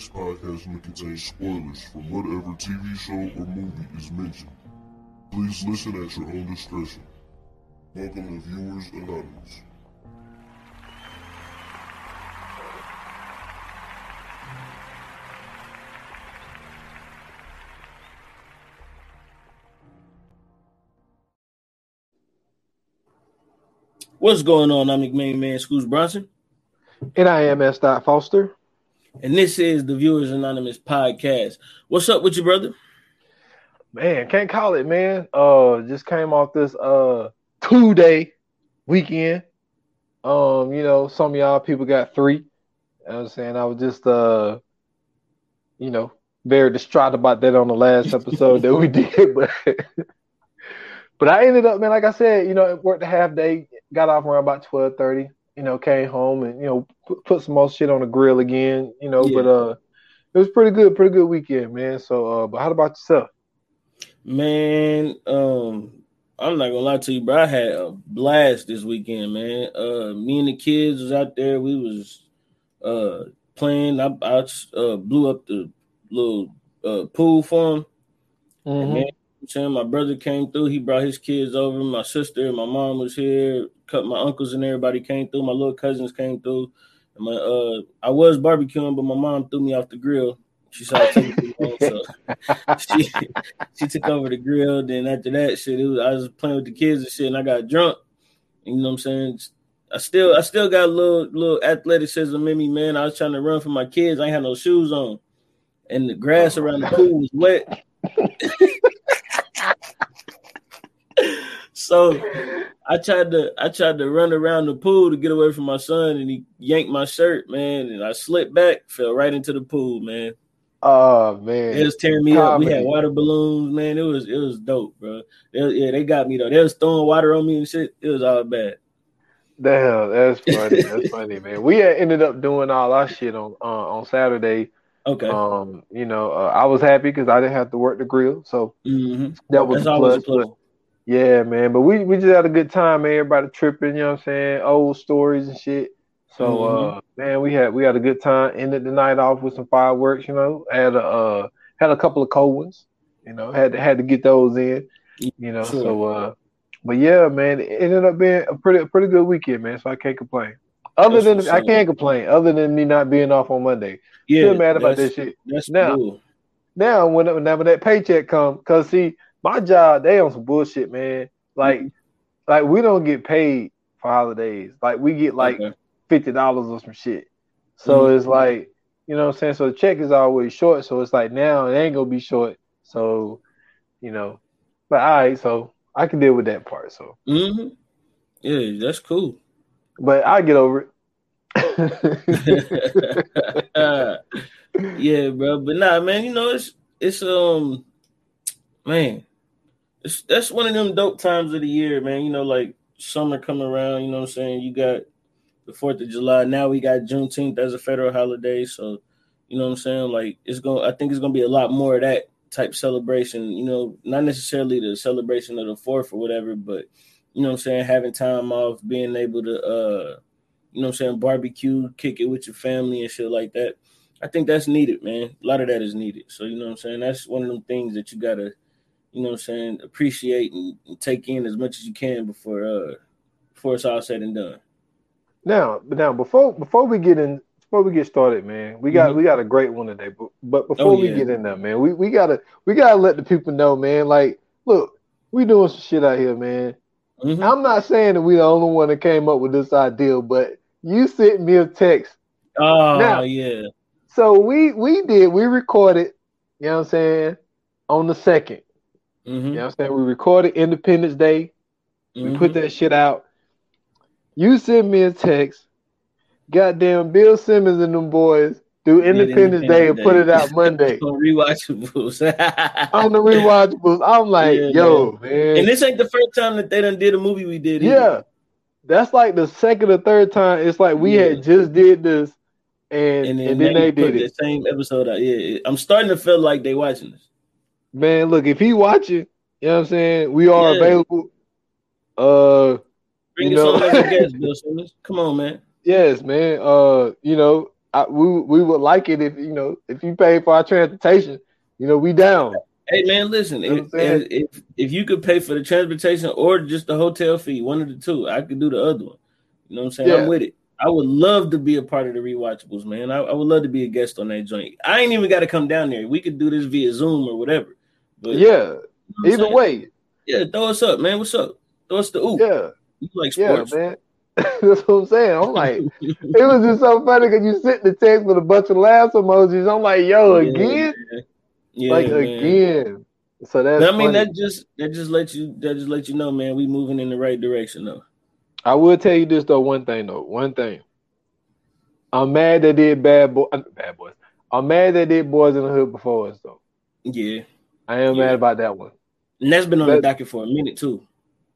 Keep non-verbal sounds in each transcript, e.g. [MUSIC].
This podcast may contain spoilers from whatever TV show or movie is mentioned. Please listen at your own discretion. Welcome to Viewers Anonymous. What's going on? I'm McMahon Man Scoots Bronson, And I am S. Dot Foster. And this is the Viewers Anonymous podcast. What's up with you, brother? Man, can't call it, man. Uh just came off this uh two day weekend. Um, you know, some of y'all people got three. You know I'm saying? I was just uh you know, very distraught about that on the last episode that we [LAUGHS] did, but [LAUGHS] but I ended up, man, like I said, you know, worked a half day, got off around about twelve thirty, you know, came home and you know, put, put some more shit on the grill again, you know, Yeah. but uh it was pretty good, pretty good weekend, man. So uh but how about yourself? Man, um, I'm not gonna lie to you, but I had a blast this weekend, man. Uh, me and the kids was out there. We was uh playing. I, I uh, blew up the little uh pool for them. And Mhm. man, you know what I'm saying my brother came through. He brought his kids over. My sister, and my mom was here. Cut my uncles and everybody came through. My little cousins came through. And my uh, I was barbecuing, but my mom threw me off the grill. She saw it too long, so [LAUGHS] she she took over the grill. Then after that, shit, it was, I was playing with the kids and shit, and I got drunk. You know what I'm saying? I still I still got a little little athleticism in me, man. I was trying to run for my kids. I ain't had no shoes on, and the grass around the pool was wet. [LAUGHS] so I tried to I tried to run around the pool to get away from my son, and he yanked my shirt, man, and I slipped back, fell right into the pool, man. Oh man. It was tearing me up. We had water balloons, man. It was it was dope, bro. Yeah, they got me though. They was throwing water on me and shit. It was all bad. Damn, that's funny. That's [LAUGHS] funny, man. We had ended up doing all our shit on uh, on Saturday. Okay. Um, you know, uh, I was happy because I didn't have to work the grill, so hmm that was That's a always a plus. plus. Yeah, man. But we we just had a good time, man. Everybody tripping, you know what I'm saying? Old stories and shit. So Mhm. uh, man, we had we had a good time. Ended the night off with some fireworks. You know, had a uh, had a couple of cold ones. You know, had to had to get those in. You know, Sure. so uh, but yeah, man, it ended up being a pretty a pretty good weekend, man. So I can't complain. Other That's than I can't complain. Other than me not being off on Monday, Yeah, still mad about this shit. That's Now- cool. Now when whenever that paycheck come, cause see my job they on some bullshit, man. Like like we don't get paid for holidays. Like we get like Okay. fifty dollars or some shit. So Mhm. it's like you know what I'm saying. So the check is always short. So it's like now it ain't gonna be short. So you know, but all right. So I can deal with that part. So hmm Yeah, that's cool. but I get over it. [LAUGHS] yeah, bro. But nah, man, you know, it's it's um man, it's that's one of them dope times of the year, man. You know, like summer coming around, you know what I'm saying? You got the fourth of July. Now we got Juneteenth as a federal holiday. So, you know what I'm saying? Like it's gonna I think it's gonna be a lot more of that type celebration, you know, not necessarily the celebration of the fourth or whatever, but you know what I'm saying, having time off, being able to uh you know what I'm saying, barbecue, kick it with your family and shit like that. I think that's needed, man. A lot of that is needed. So, you know what I'm saying? That's one of them things that you gotta, you know what I'm saying, appreciate and, and take in as much as you can before uh before it's all said and done. Now, but now before before we get in before we get started, man, we got Mhm. we got a great one today. But but before Oh, we get in there, man, we, we gotta we gotta let the people know, man. Like, look, we doing some shit out here, man. Mhm. I'm not saying that we the only one that came up with this idea, but you sent me a text. Oh Now- yeah. So we we did we recorded, you know what I'm saying, on the second. Hmm You know what I'm saying? We recorded Independence Day. We put that shit out. You send me a text. Goddamn Bill Simmons and them boys do Did Independence Day and Independence put it out [LAUGHS] Monday on rewatchables. [LAUGHS] on the rewatchables. I'm like, Yeah, yo, and man. this ain't the first time that they done did a movie we did. either. Yeah. That's like the second or third time. It's like we Yeah. had just did this and, And then, and then they, put did it. the same episode out. Yeah, I'm starting to feel like they watching this. Man, look, if he watching, you know what I'm saying? We are Yeah. available. Uh Bring You know- [LAUGHS] guest, Bill Simmons. Come on, man. yes, man. Uh, you know, I, we we would like it if you know if you pay for our transportation. You know, we down. Hey man, listen. You know If, what I'm saying? if if you could pay for the transportation or just the hotel fee, one of the two, I could do the other one. You know what I'm saying? Yeah. I'm with it. I would love to be a part of the rewatchables, man. I, I would love to be a guest on that joint. I ain't even got to come down there. We could do this via Zoom or whatever. But Yeah. you know Either way. yeah, throw us up, man. What's up? Throw us the oop. Yeah. You like Yeah, sports? man. [LAUGHS] That's what I'm saying. I'm like, [LAUGHS] it was just so funny because you sent the text with a bunch of laughs emojis. I'm like, yo, Yeah, again. Yeah, like man. again. So that's. I mean, funny. that just that just let you that just let you know, man. We moving in the right direction, though. I will tell you this though. One thing though. One thing. I'm mad they did bad boy. Uh, bad boys. I'm mad they did boys in the hood before us though. Yeah, I am Yeah. mad about that one. and that's been on the That- docket for a minute too.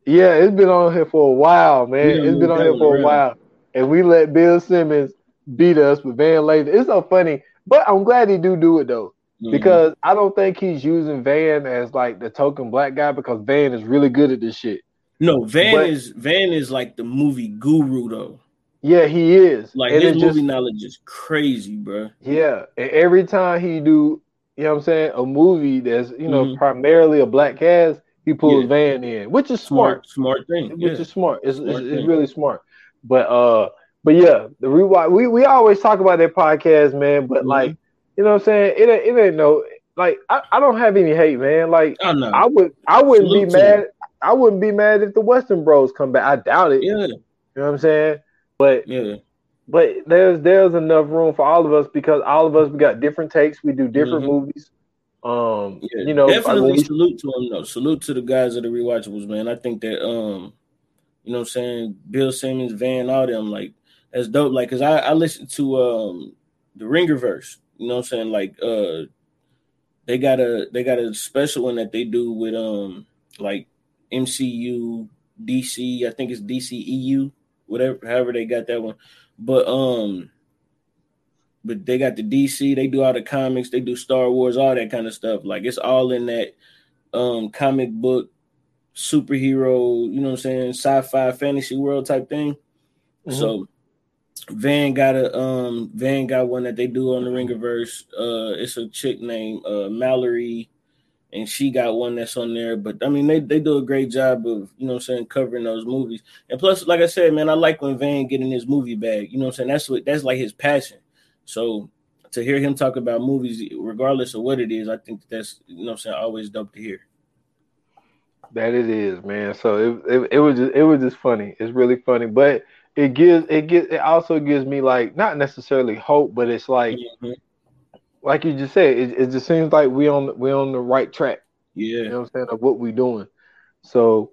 Yeah, it's been on here for a while, man. It's been on here for a around. while, and we let Bill Simmons beat us with Van Lathan. It's so funny, but I'm glad he do do it though. Mhm. because I don't think he's using Van as like the token black guy because Van is really good at this shit. no, Van but- is Van is like the movie guru though. Yeah, he is. Like And his movie just- knowledge is crazy, bro. yeah, and every time he do, you know what I'm saying, a movie that's you know Mhm. primarily a black cast, he pulls Yeah. Van in, which is smart, Smart, smart thing. which Yeah. is smart. It's, Smart it's, it's really smart. But uh, but yeah, the rewatch. We we always talk about that podcast, man. But Mhm. like, you know what I'm saying? It ain't- it ain't no like I, I don't have any hate, man. Like I know. I would I wouldn't Salute be mad. I wouldn't be mad if the Western Bros come back. I doubt it. yeah, You know what I'm saying? But yeah, but there's there's enough room for all of us because all of us we got different takes. We do different Mhm. movies. Um, yeah. you know, definitely when we- salute to him though. Salute to the guys of the rewatchables, man. I think that um, you know, what I'm saying Bill Simmons, Van, all them like that's dope. Like, cause I I listened to um the Ringerverse. You know, what I'm saying like uh, they got a they got a special one that they do with um like MCU, DC. I think it's DCEU, whatever, however they got that one. But um, but they got the DC. They do all the comics. They do Star Wars, all that kind of stuff. Like it's all in that um comic book superhero. You know what I'm saying? Sci-fi fantasy world type thing. Mhm. So Van got a um Van got one that they do on the Ringerverse. Uh it's a chick named uh Mallory and she got one that's on there. But I mean they, they do a great job of, you know what I'm saying, covering those movies. And plus, like I said, man, I like when Van get in his movie bag. You know what I'm saying? That's what that's like his passion. So to hear him talk about movies, regardless of what it is, I think that's you know what I'm saying, always dope to hear. that it is, man. So it, it it was just it was just funny. It's really funny, but it gives it gives it also gives me like not necessarily hope, but it's like Mhm. Like you just said, it, it just seems like we on we on the right track. Yeah. You know what I'm saying of what we doing. So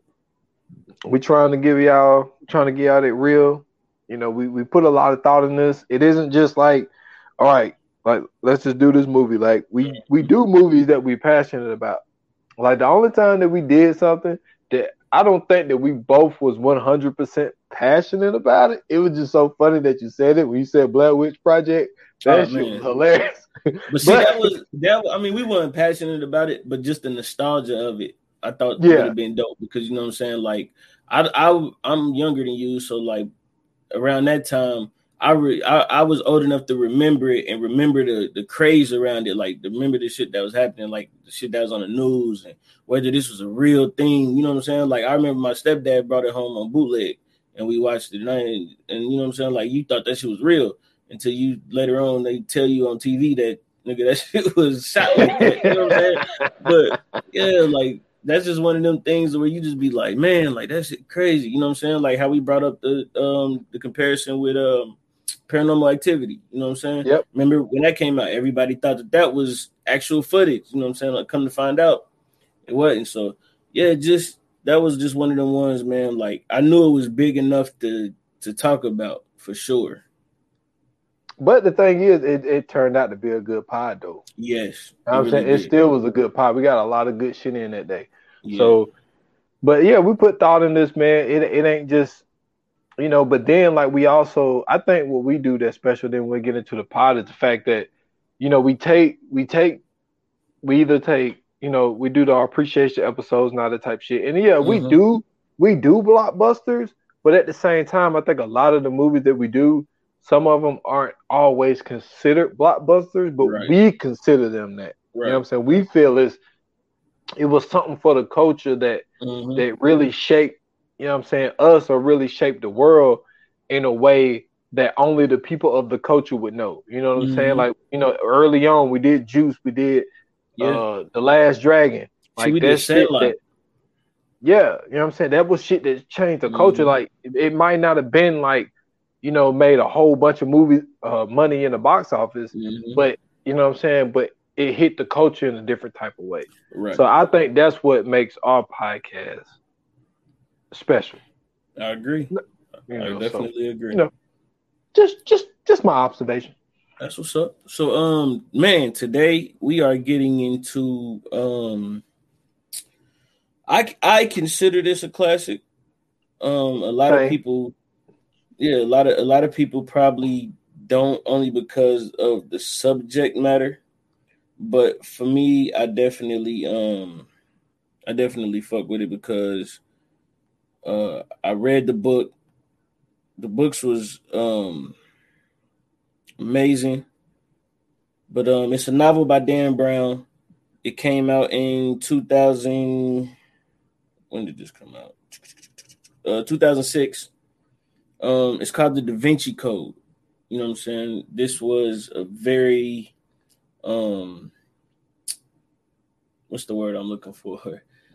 we trying to give y'all trying to get y'all that real. You know, we we put a lot of thought in this. It isn't just like, all right, like let's just do this movie. Like we we do movies that we passionate about. Like the only time that we did something that I don't think that we both was 100% passionate about it. It was just so funny that you said it when you said Blair Witch Project. That Oh, shit man. was hilarious. But see, But- that was that. Was, I mean, we weren't passionate about it, but just the nostalgia of it, I thought Yeah. would have been dope because you know what I'm saying. Like, I, I, I'm younger than you, so like around that time, I, re, I, I was old enough to remember it and remember the the craze around it, like remember the shit that was happening, like the shit that was on the news and whether this was a real thing. You know what I'm saying? Like, I remember my stepdad brought it home on bootleg, and we watched it, and, I, and you know what I'm saying. Like, you thought that shit was real until you later on they tell you on TV that nigga that [LAUGHS] shit was shot like that. You know what I'm saying? But yeah, like that's just one of them things where you just be like, man, like that shit crazy. You know what I'm saying? Like how we brought up the um the comparison with um paranormal activity. You know what I'm saying? Yep. Remember when that came out, everybody thought that that was actual footage. You know what I'm saying? Like come to find out, it wasn't. So yeah, just that was just one of them ones, man. Like I knew it was big enough to to talk about for sure. But the thing is, it, it turned out to be a good pod, though. Yes, You know I'm it saying really it still was a good pod. We got a lot of good shit in that day. Yeah. So, but yeah, we put thought in this, man. It it ain't just, you know. But then, like we also, I think what we do that's special. Then we get into the pod is the fact that, you know, we take we take, we either take, you know, we do the appreciation episodes, not that type shit. And yeah, we Mhm. do we do blockbusters, but at the same time, I think a lot of the movies that we do some of them aren't always considered blockbusters, but Right. we consider them that. You know what I'm saying? We feel it's it was something for the culture that Mhm. that really shaped, you know what I'm saying, us or really shaped the world in a way that only the people of the culture would know. You know what I'm saying? Mhm. Like, you know, early on we did Juice, we did Yeah. uh The Last Dragon. Like we that shit that Yeah, you know what I'm saying? That was shit that changed the culture. Mhm. Like it might not have been like, you know, made a whole bunch of movies uh money in the box office, Mhm. but you know what I'm saying? But it hit the culture in a different type of way. Right. So I think that's what makes our podcast special. I agree. You I know, so definitely agree. you know. just just just my observation. That's what's up. So, um, man, today we are getting into um, I I consider this a classic. Um, a lot of people, yeah, a lot of a lot of people probably don't only because of the subject matter, but for me, I definitely um, I definitely fuck with it because uh, I read the book. The books was um amazing. But um, it's a novel by Dan Brown. It came out in 2000. When did this come out? Uh, 2006. Um, it's called the Da Vinci Code. You know what I'm saying? This was a very um, what's the word I'm looking for?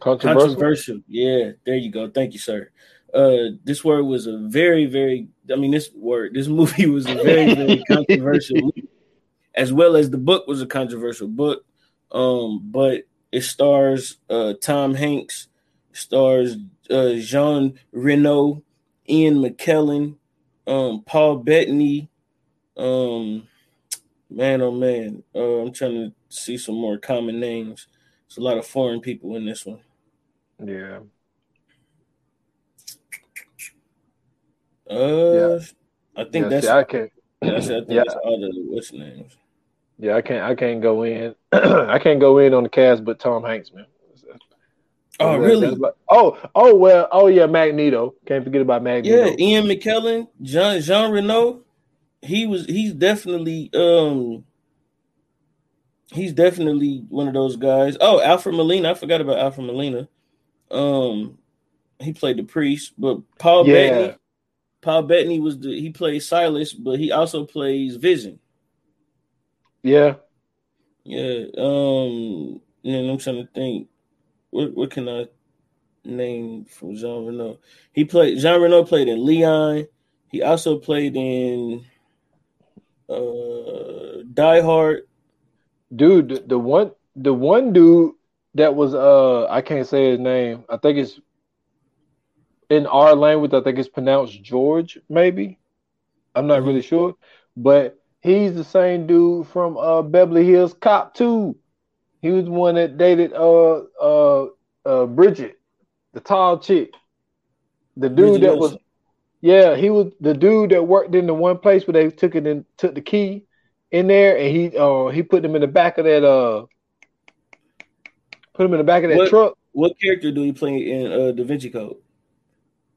Controversial. Controversial. Yeah, there you go. Thank you, sir. Uh, this word was a very, very. I mean, this word, this [LAUGHS] movie was a very, very [LAUGHS] controversial, movie, as well as the book was a controversial book. Um, but it stars uh Tom Hanks, stars uh Jean Reno, Ian McKellen, um, Paul Bettany. Um, man, oh man, uh, I'm trying to see some more common names. It's a lot of foreign people in this one. Yeah. Uh, I think yeah, that's see, I can't [CLEARS THROAT] that's I think yeah. that's all the what's names. yeah, I can't I can't go in [CLEARS THROAT] I can't go in on the cast but Tom Hanks, man. Oh, That- really? oh, oh well, oh yeah, Magneto. Can't forget about Magneto. Yeah, Ian McKellen, Jean Jean Reno. He was he's definitely um he's definitely one of those guys. Oh, Alfred Molina. I forgot about Alfred Molina. Um he played the priest, but Paul Yeah. Bettany. Paul Bettany was the he played Silas, but he also plays Vision. Yeah. Yeah. Um and I'm trying to think what what can I name from Jean Reno? He played Jean Reno played in Leon. He also played in uh Die Hard. Dude, the, one the one dude that was uh I can't say his name. I think it's in our language, I think it's pronounced George, maybe. I'm not really sure. But he's the same dude from uh Beverly Hills Cop 2. He was the one that dated uh uh uh Brigitte, the tall chick. The dude Brigitte that was Nielsen. yeah, he was the dude that worked in the one place where they took it and took the key in there, and he uh he put them in the back of that uh put him in the back of that What- truck. What character do he play in uh Da Vinci Code?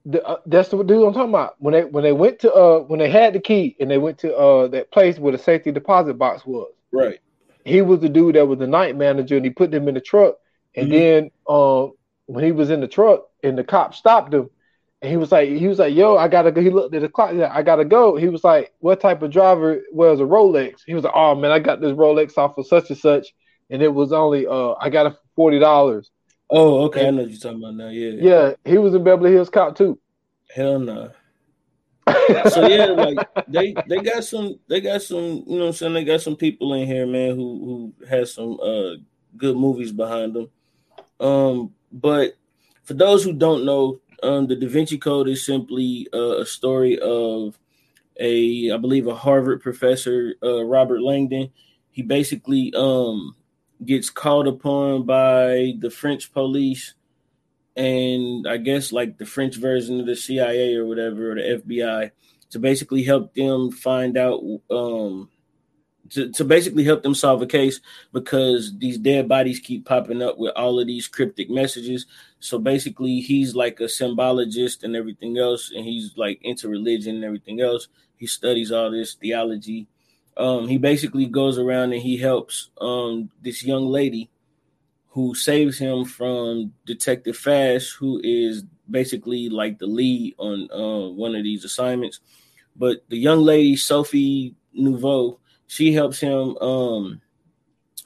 The, uh, that's the dude I'm talking about. When they when they went to uh when they had the key and they went to uh that place where the safety deposit box was. Right. He was the dude that was the night manager, and he put them in the truck. And Mhm. then um when he was in the truck and the cop stopped him, and he was like he was like yo I gotta go. He looked at the clock. Like, I gotta go. He was like what type of driver wears a Rolex? He was like oh man I got this Rolex off of such and such, and it was only uh I got it for forty dollars. Oh, okay. I know what you're talking about now. Yeah. Yeah, he was in Beverly Hills Cop too. Hell no. [LAUGHS] So yeah, like they they got some they got some you know I'm saying they got some people in here man who who has some uh good movies behind them. Um but for those who don't know, um the Da Vinci Code is simply uh, a story of a I believe a Harvard professor uh Robert Langdon. He basically um gets called upon by the French police and I guess like the French version of the CIA or whatever or the FBI to basically help them find out um, to, to basically help them solve a case because these dead bodies keep popping up with all of these cryptic messages. So basically, he's like a symbologist and everything else, and he's like into religion and everything else. He studies all this theology. Um, he basically goes around and he helps um, this young lady who saves him from Detective Fache, who is basically like the lead on uh, one of these assignments. But the young lady, Sophie Neveu, she helps him um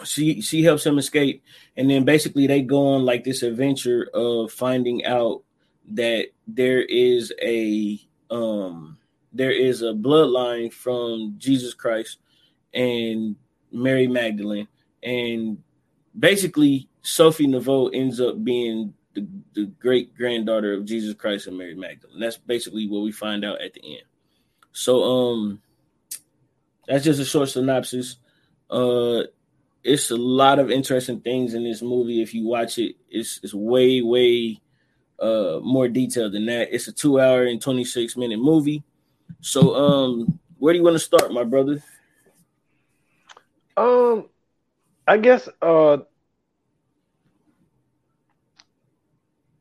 she she helps him escape and then basically they go on like this adventure of finding out that there is a um there is a bloodline from Jesus Christ and Mary Magdalene and basically Sophie Neveu ends up being the, the great granddaughter of Jesus Christ and Mary Magdalene. That's basically what we find out at the end. So um that's just a short synopsis. Uh, it's a lot of interesting things in this movie. If you watch it, it's it's way way uh more detailed than that. It's a two hour and twenty six minute movie. So um, where do you want to start, my brother? Um, I guess uh,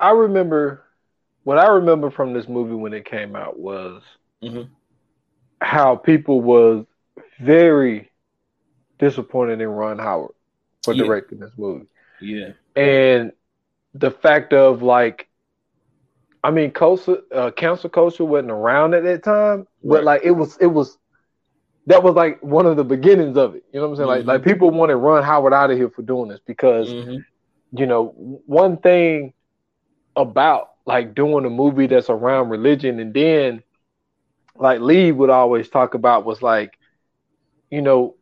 I remember what I remember from this movie when it came out was Mhm. how people was very disappointed in Ron Howard for Yeah. directing this movie. Yeah, And the fact of like I mean Costa uh Cancel Culture wasn't around at that time, but Right. like it was it was that was like one of the beginnings of it. You know what I'm saying? Mhm. Like like people wanted Ron Howard out of here for doing this because Mhm. you know, one thing about like doing a movie that's around religion and then like Leigh would always talk about was like, you know,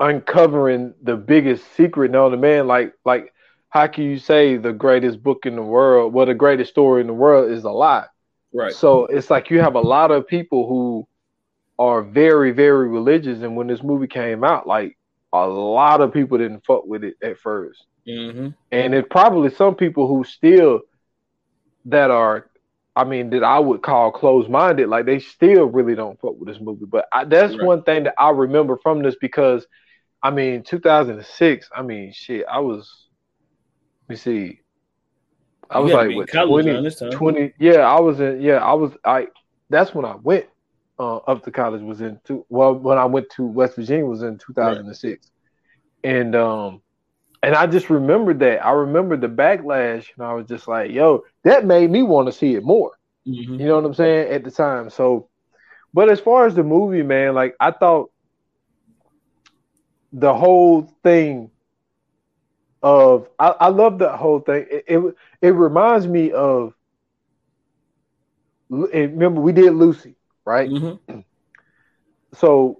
uncovering the biggest secret known to man. Like like how can you say the greatest book in the world, well the greatest story in the world is a lie? right. So it's like you have a lot of people who are very, very religious and when this movie came out, like a lot of people didn't fuck with it at first hmm and it probably some people who still that are i mean that i would call closed-minded like they still really don't fuck with this movie. But I, that's Right. one thing that i remember from this because i mean 2006 i mean shit i was let me see. I You was like what, college 20, around 20 yeah i was in yeah i was i that's when i went uh, up to college was in two well when i went to west virginia was in 2006 and um and I just remembered that. I remember the backlash, and I was just like, "Yo, that made me want to see it more." hmm You know what I'm saying at the time. So, but as far as the movie, man, like I thought the whole thing of I, I love the whole thing. It, it it reminds me of. Remember, we did Lucy, right? hmm So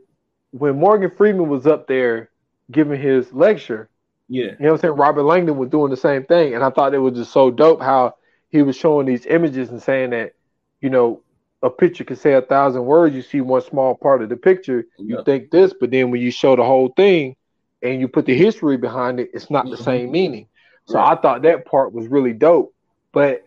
when Morgan Freeman was up there giving his lecture, Yeah, you know what I'm saying? Robert Langdon was doing the same thing. And I thought it was just so dope how he was showing these images and saying that, you know, a picture can say a thousand words. You see one small part of the picture, you Yep. think this, but then when you show the whole thing and you put the history behind it, it's not the Mhm. same meaning. So Right. I thought that part was really dope. But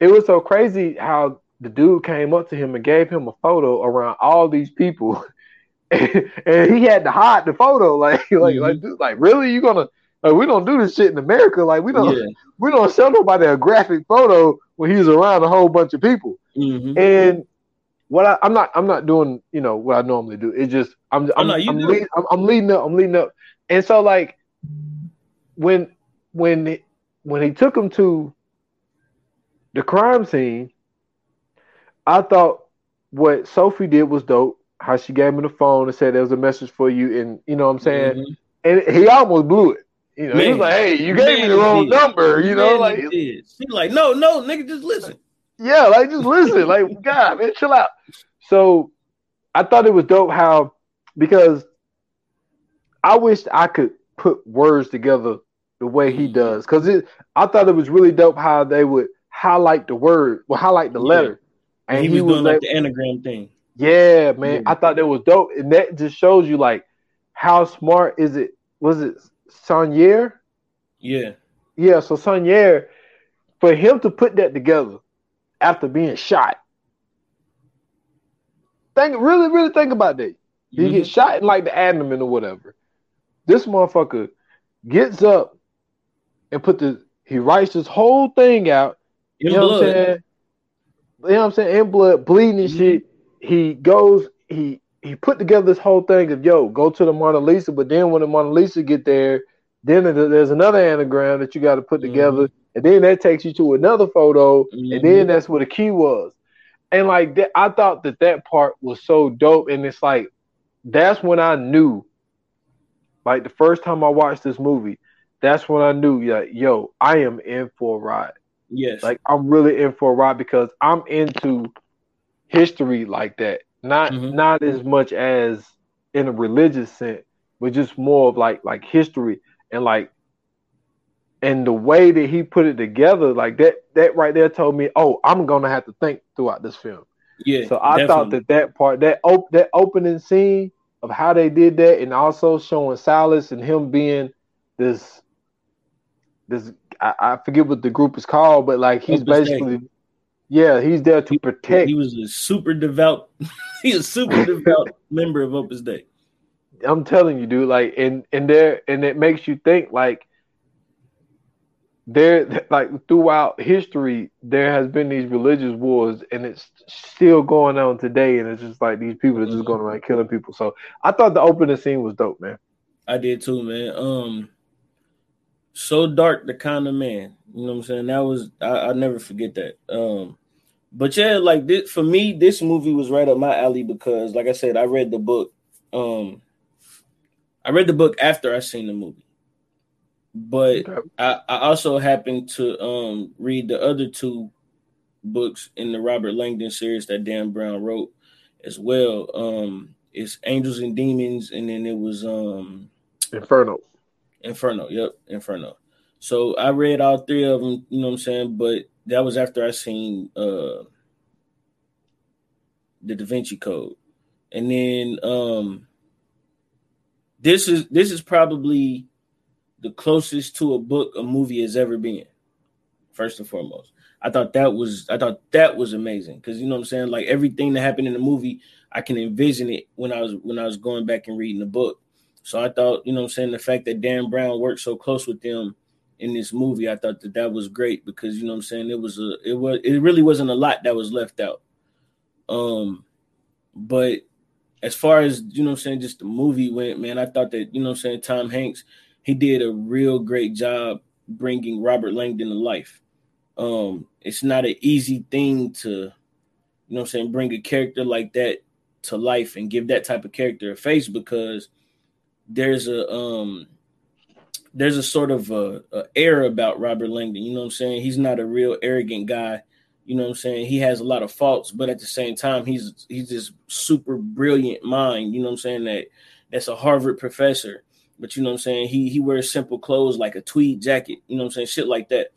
it was so crazy how the dude came up to him and gave him a photo around all these people. [LAUGHS] and he had to hide the photo. Like, like, Mhm. like, dude, like, really? You gonna like we don't do this shit in America. Like we don't yeah. we don't show nobody a graphic photo when he's around a whole bunch of people. hmm And what I, I'm not I'm not doing you know what I normally do. It's just I'm I'm Oh, no, I'm, lead, I'm, I'm leading up. I'm leading up. And so like when when when he took him to the crime scene, I thought what Sophie did was dope. How she gave me the phone and said there was a message for you, and you know what I'm saying. Mhm. And he almost blew it. You know, he was like, "Hey, you gave me the wrong did. number." You know, Man, like he. She like, no, no, nigga, just listen. yeah, like just listen, like [LAUGHS] God, man, chill out. So I thought it was dope how because I wished I could put words together the way he Mhm. does because it. I thought it was really dope how they would highlight the word, well, highlight the Yeah. letter, And he, was doing like, like the anagram thing. yeah, man, Yeah. I thought that was dope, and that just shows you like how smart is it? Was it Saunière? Yeah. Yeah, so Saunière, for him to put that together after being shot, think really, really think about that. He mm-hmm. gets shot in like the abdomen or whatever. This motherfucker gets up and put the he writes this whole thing out. In you know blood. what I'm saying? You know what I'm saying? In blood, bleeding and mm-hmm. shit. He goes, he he put together this whole thing of yo, go to the Mona Lisa, but then when the Mona Lisa get there, then there's another anagram that you got to put mm-hmm. together, and then that takes you to another photo, mm-hmm. and then mm-hmm. that's where the key was. And like that, I thought that that part was so dope, and it's like that's when I knew, like the first time I watched this movie, that's when I knew, yeah, yo, I am in for a ride. Yes, like I'm really in for a ride because I'm into history like that. Not mm-hmm. not as much as in a religious sense, but just more of like like history and like and the way that he put it together, like that that right there told me, oh, I'm gonna have to think throughout this film. Yeah. So I definitely. thought that that part, that op- that opening scene of how they did that, and also showing Silas and him being this this I, I forget what the group is called, but like he's basically yeah, he's there to protect. He was a super devout. [LAUGHS] he's a super [LAUGHS] devout member of Opus Dei. I'm telling you, dude. Like, and and there, and it makes you think. Like, there, like throughout history, there has been these religious wars, and it's still going on today. And it's just like these people are just going around killing people. So I thought the opening scene was dope, man. I did too, man. Um, so dark, the kind of man. You know what I'm saying? That was I, I'll never forget that. Um, but yeah, like this for me, this movie was right up my alley because, like I said, I read the book. Um, I read the book after I seen the movie, but okay. I, I also happened to um read the other two books in the Robert Langdon series that Dan Brown wrote as well. Um, it's Angels and Demons, and then it was um Inferno. Inferno, yep, Inferno. So I read all three of them, you know what I'm saying? But that was after I seen uh the Da Vinci Code. And then um this is this is probably the closest to a book a movie has ever been. First and foremost. I thought that was I thought that was amazing because you know what I'm saying like everything that happened in the movie I can envision it when I was when I was going back and reading the book. So I thought, you know I'm saying, the fact that Dan Brown worked so close with them in this movie, I thought that that was great because you know I'm saying it was a it was it really wasn't a lot that was left out. Um, but as far as you know I'm saying, just the movie went, man, I thought that you know I'm saying Tom Hanks he did a real great job bringing Robert Langdon to life. Um, it's not an easy thing to, you know I'm saying, bring a character like that to life and give that type of character a face because there's a um there's a sort of a, a, air about Robert Langdon. You know what I'm saying? He's not a real arrogant guy. You know what I'm saying? He has a lot of faults, but at the same time, he's he's this super brilliant mind. You know what I'm saying? That that's a Harvard professor. But you know what I'm saying? He he wears simple clothes like a tweed jacket. You know what I'm saying? Shit like that.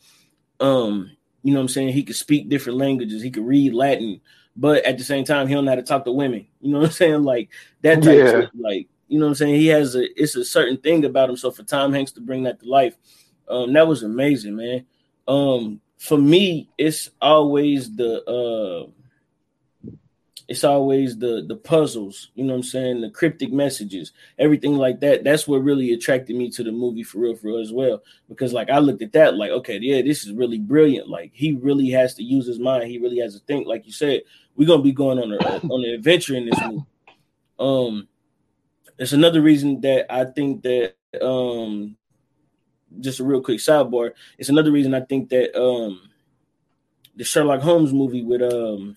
Um, you know what I'm saying? He could speak different languages. He could read Latin, but at the same time, he don't know how to talk to women. You know what I'm saying? Like that type yeah. of shit. Like you know what I'm saying? He has a it's a certain thing about him. So for Tom Hanks to bring that to life, um, that was amazing, man. Um, for me, it's always the uh it's always the the puzzles, you know what I'm saying, the cryptic messages, everything like that. That's what really attracted me to the movie for real, for real as well. Because like I looked at that, like, okay, yeah, this is really brilliant. Like he really has to use his mind, he really has to think. Like you said, we're gonna be going on a on an adventure in this movie. Um it's another reason that I think that um just a real quick sidebar. It's another reason I think that um the Sherlock Holmes movie with um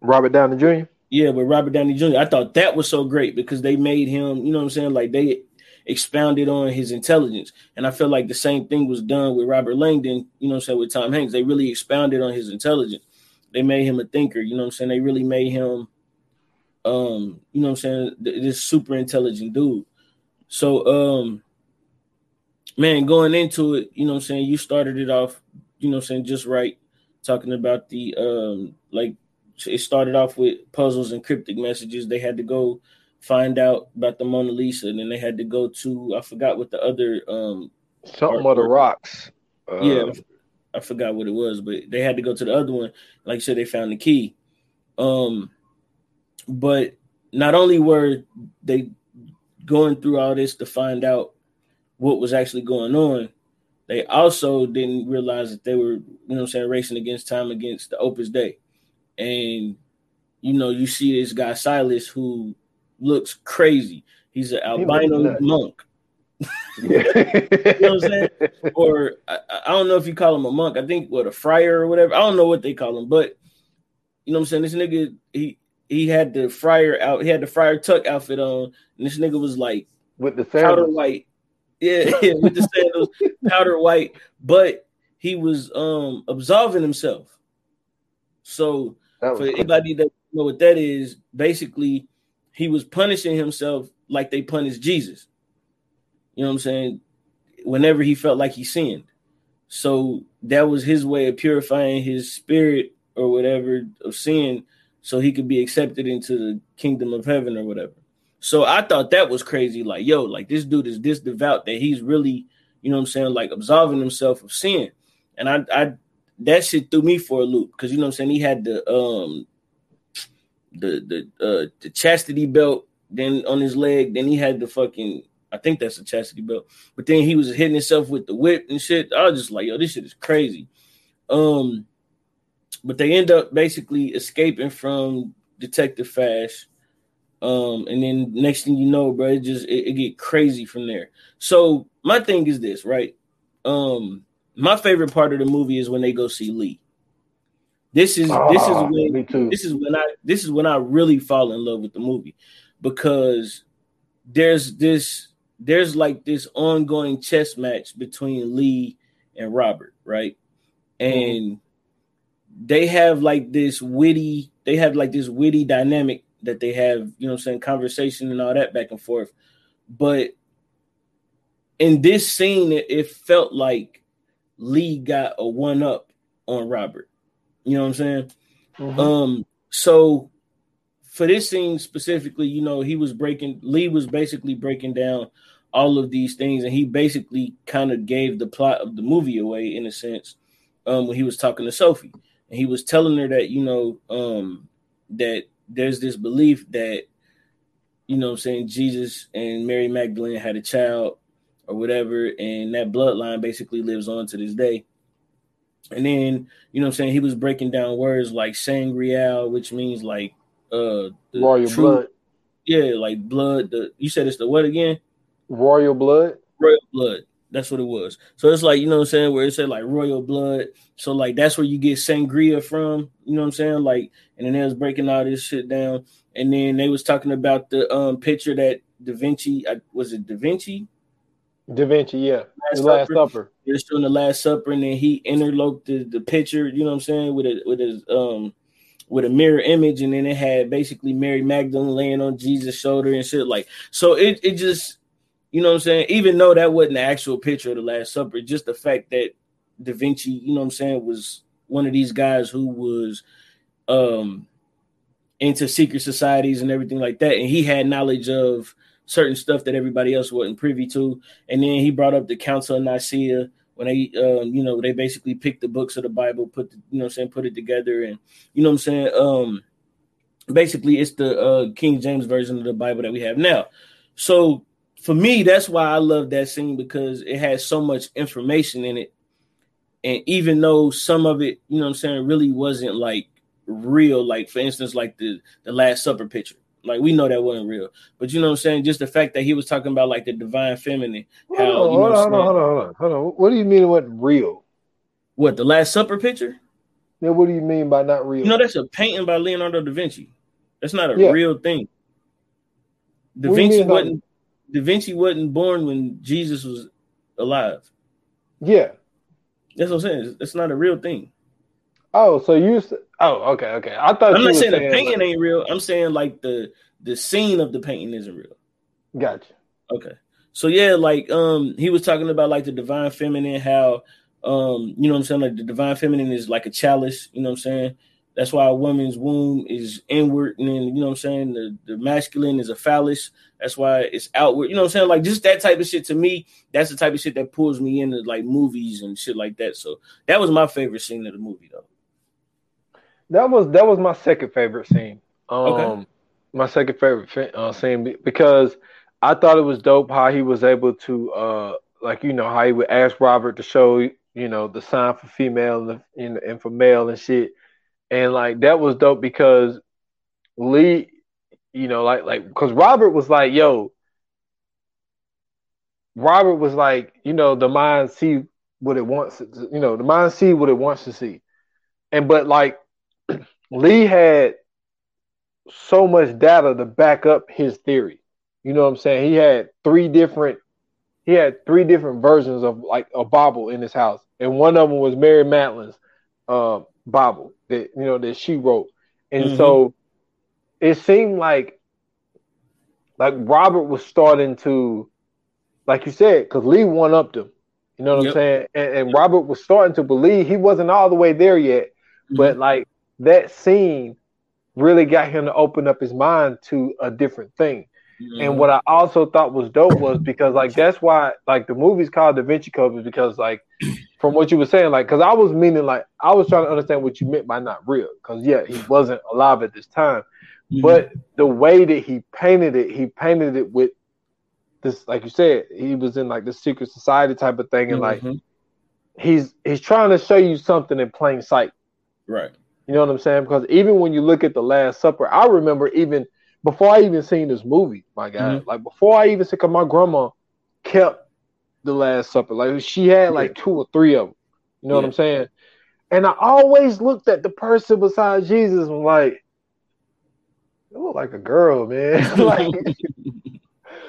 Robert Downey Jr. Yeah, with Robert Downey Jr. I thought that was so great because they made him, you know what I'm saying? Like they expounded on his intelligence. And I feel like the same thing was done with Robert Langdon, you know what I'm saying, with Tom Hanks. They really expounded on his intelligence. They made him a thinker, you know what I'm saying? They really made him um, you know what I'm saying, this super intelligent dude. So um man, going into it, you know what I'm saying, you started it off, you know what I'm saying, just right, talking about the um like it started off with puzzles and cryptic messages. They had to go find out about the Mona Lisa, and then they had to go to I forgot what the other um something of the rocks. Uh, yeah, I forgot what it was, but they had to go to the other one. Like I said, they found the key. Um but not only were they going through all this to find out what was actually going on, they also didn't realize that they were, you know I'm saying, racing against time against the Opus Dei. And you know, you see this guy Silas who looks crazy. He's an albino monk. [LAUGHS] you know what I'm saying? Or I, I, don't know if you call him a monk. I think what a friar or whatever. I don't know what they call him, but you know what I'm saying? This nigga, he he had the friar out, he had the friar tuck outfit on, and this nigga was like with the sandals. powder white. Yeah, [LAUGHS] yeah, with the sandals, powder white, but he was um absolving himself. So for anybody that know what that is, basically he was punishing himself like they punished Jesus. You know what I'm saying? Whenever he felt like he sinned. So that was his way of purifying his spirit or whatever of sin so he could be accepted into the kingdom of heaven or whatever. So I thought that was crazy. Like, yo, like this dude is this devout that he's really, you know what I'm saying, like absolving himself of sin. And I I that shit threw me for a loop because you know what I'm saying, he had the um the the uh the chastity belt then on his leg, then he had the fucking I think that's a chastity belt. But then he was hitting himself with the whip and shit. I was just like, yo, this shit is crazy. Um, but they end up basically escaping from Detective Fache. Um, and then next thing you know, bro, it just it, it get crazy from there. So my thing is this, right? Um, my favorite part of the movie is when they go see Leigh. This is oh, this is ah, when this is when I this is when I really fall in love with the movie because there's this there's like this ongoing chess match between Leigh and Robert, right? And mm-hmm. They have like this witty, they have like this witty dynamic that they have, you know I'm saying, conversation and all that back and forth. But in this scene, it, it felt like Leigh got a one up on Robert. You know what I'm saying? Mm-hmm. Um, so for this scene specifically, you know, he was breaking Leigh was basically breaking down all of these things, and he basically kind of gave the plot of the movie away in a sense um, when he was talking to Sophie, and he was telling her that you know um, that there's this belief that you know, I'm saying Jesus and Mary Magdalene had a child or whatever, and that bloodline basically lives on to this day. And then, you know I'm saying, he was breaking down words like sangreal, which means like uh royal true, blood. Yeah, like blood. The you said it's the what again? Royal blood. Royal blood. That's what it was. So it's like, you know what I'm saying, where it said like royal blood. So like that's where you get sangria from, you know what I'm saying? Like, and then they was breaking all this shit down. And then they was talking about the um picture that Da Vinci uh, was it Da Vinci? Da Vinci, yeah. Last the Last Supper. Supper. Was doing the Last Supper, and then he interloped the, the picture, you know what I'm saying, with it with his um with a mirror image, and then it had basically Mary Magdalene laying on Jesus' shoulder and shit. Like, so it it just, you know what I'm saying? Even though that wasn't the actual picture of the Last Supper, just the fact that Da Vinci, you know what I'm saying, was one of these guys who was um into secret societies and everything like that, and he had knowledge of certain stuff that everybody else wasn't privy to. And then he brought up the Council of Nicaea when they um, you know they basically picked the books of the bible put the, you know i'm saying put it together and you know what i'm saying um basically it's the uh king james version of the bible that we have now so for me that's why i love that scene because it has so much information in it and even though some of it you know i'm saying really wasn't like real like for instance like the the last supper picture like we know that wasn't real, but you know what I'm saying. Just the fact that he was talking about like the divine feminine. How, hold, on, hold, on, hold on, hold on, hold on, hold on. What do you mean it wasn't real? What the Last Supper picture? Yeah. What do you mean by not real? You know that's a painting by Leonardo da Vinci. That's not a yeah. real thing. Da Vinci wasn't. Da Vinci wasn't born when Jesus was alive. Yeah. That's what I'm saying. It's not a real thing. Oh, so you? Oh, okay, okay. I thought I'm not saying, saying the painting like, ain't real. I'm saying like the the scene of the painting isn't real. Gotcha. Okay. So yeah, like um, he was talking about like the divine feminine, how um, you know what I'm saying, like the divine feminine is like a chalice. You know what I'm saying. That's why a woman's womb is inward, and then you know what I'm saying. The, the masculine is a phallus. That's why it's outward. You know what I'm saying? Like just that type of shit to me. That's the type of shit that pulls me into like movies and shit like that. So that was my favorite scene of the movie, though. That was that was my second favorite scene. Um, okay. my second favorite uh, scene because I thought it was dope how he was able to uh like you know how he would ask Robert to show you know the sign for female and, the, and for male and shit, and like that was dope because Leigh, you know, like like because Robert was like, yo, Robert was like, you know, the mind see what it wants, to, you know, the mind see what it wants to see, and but like [CLEARS THROAT] Lee had so much data to back up his theory. You know what I'm saying? He had three different he had three different versions of like a Bible in his house, and one of them was Mary Magdalene's. Bible that you know that she wrote, and mm-hmm. so it seemed like like Robert was starting to, like you said, because Leigh one upped him. You know what yep. I'm saying? And, and, Robert was starting to believe he wasn't all the way there yet, mm-hmm. but like that scene really got him to open up his mind to a different thing. Mm-hmm. And what I also thought was dope was because like that's why like the movie's called Da Vinci Code is because like from what you were saying like because I was meaning like I was trying to understand what you meant by not real because yeah he wasn't alive at this time, mm-hmm. but the way that he painted it he painted it with this like you said he was in like the secret society type of thing and like mm-hmm. he's he's trying to show you something in plain sight, right? You know what I'm saying? Because even when you look at the Last Supper, I remember even before I even seen this movie, my guy, mm-hmm. like before I even said, cause my grandma kept the Last Supper. Like she had like two or three of them. You know yeah. what I'm saying? And I always looked at the person beside Jesus and like, it looked like a girl, man. [LAUGHS] like,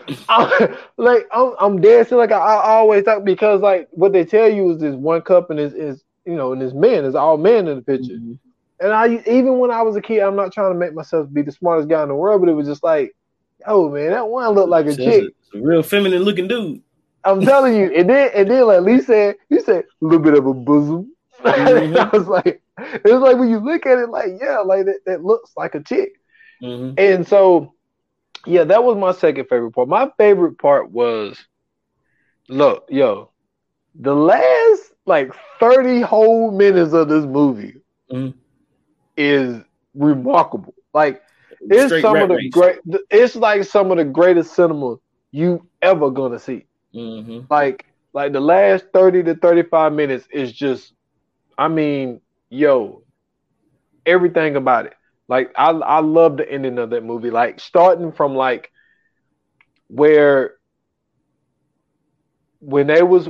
[LAUGHS] I, like I'm, I'm dancing like I, I, always thought because like what they tell you is this one cup and is is you know and this man is all men in the picture. Mm-hmm. And I even when I was a kid, I'm not trying to make myself be the smartest guy in the world, but it was just like, oh man, that one looked like a chick, a real feminine looking dude. I'm telling you, and then and then like Leigh said, he said a little bit of a bosom. [LAUGHS] Mm-hmm. I was like, it was like when you look at it, like yeah, like that, that looks like a chick. Mm-hmm. And so, yeah, that was my second favorite part. My favorite part was, look, yo, the last like 30 whole minutes of this movie. Mm-hmm is remarkable. Like it's Straight some of the race. great. It's like some of the greatest cinema you ever gonna see. Mm-hmm. Like like the last thirty to thirty five minutes is just. I mean, yo, everything about it. Like I I love the ending of that movie. Like starting from like where when they was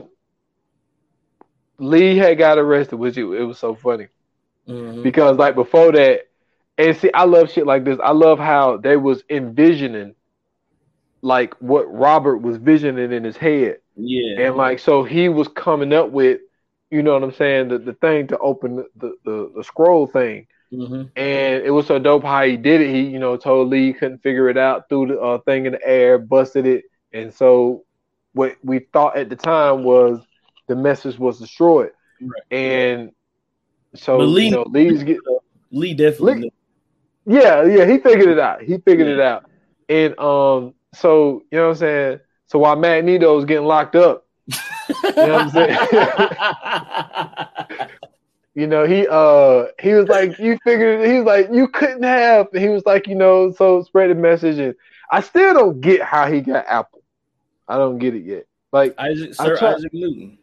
Leigh had got arrested, which it, it was so funny. Mm-hmm. Because like before that, and see, I love shit like this. I love how they was envisioning like what Robert was visioning in his head. Yeah. And like so he was coming up with, you know what I'm saying, the, the thing to open the, the, the scroll thing. Mm-hmm. And it was so dope how he did it. He, you know, told Leigh couldn't figure it out, threw the uh, thing in the air, busted it. And so what we thought at the time was the message was destroyed. Right. And so Leigh, you know, Leigh's get Leigh definitely. Leigh, yeah, yeah, he figured it out. He figured yeah. it out. And um, so you know what I'm saying. So while Magneto was getting locked up, you know what I'm saying. [LAUGHS] you know, he uh he was like, you figured he was like, you couldn't have. He was like, you know, so spread the message, and I still don't get how he got Apple. I don't get it yet. Like Isaac, Sir Isaac Newton.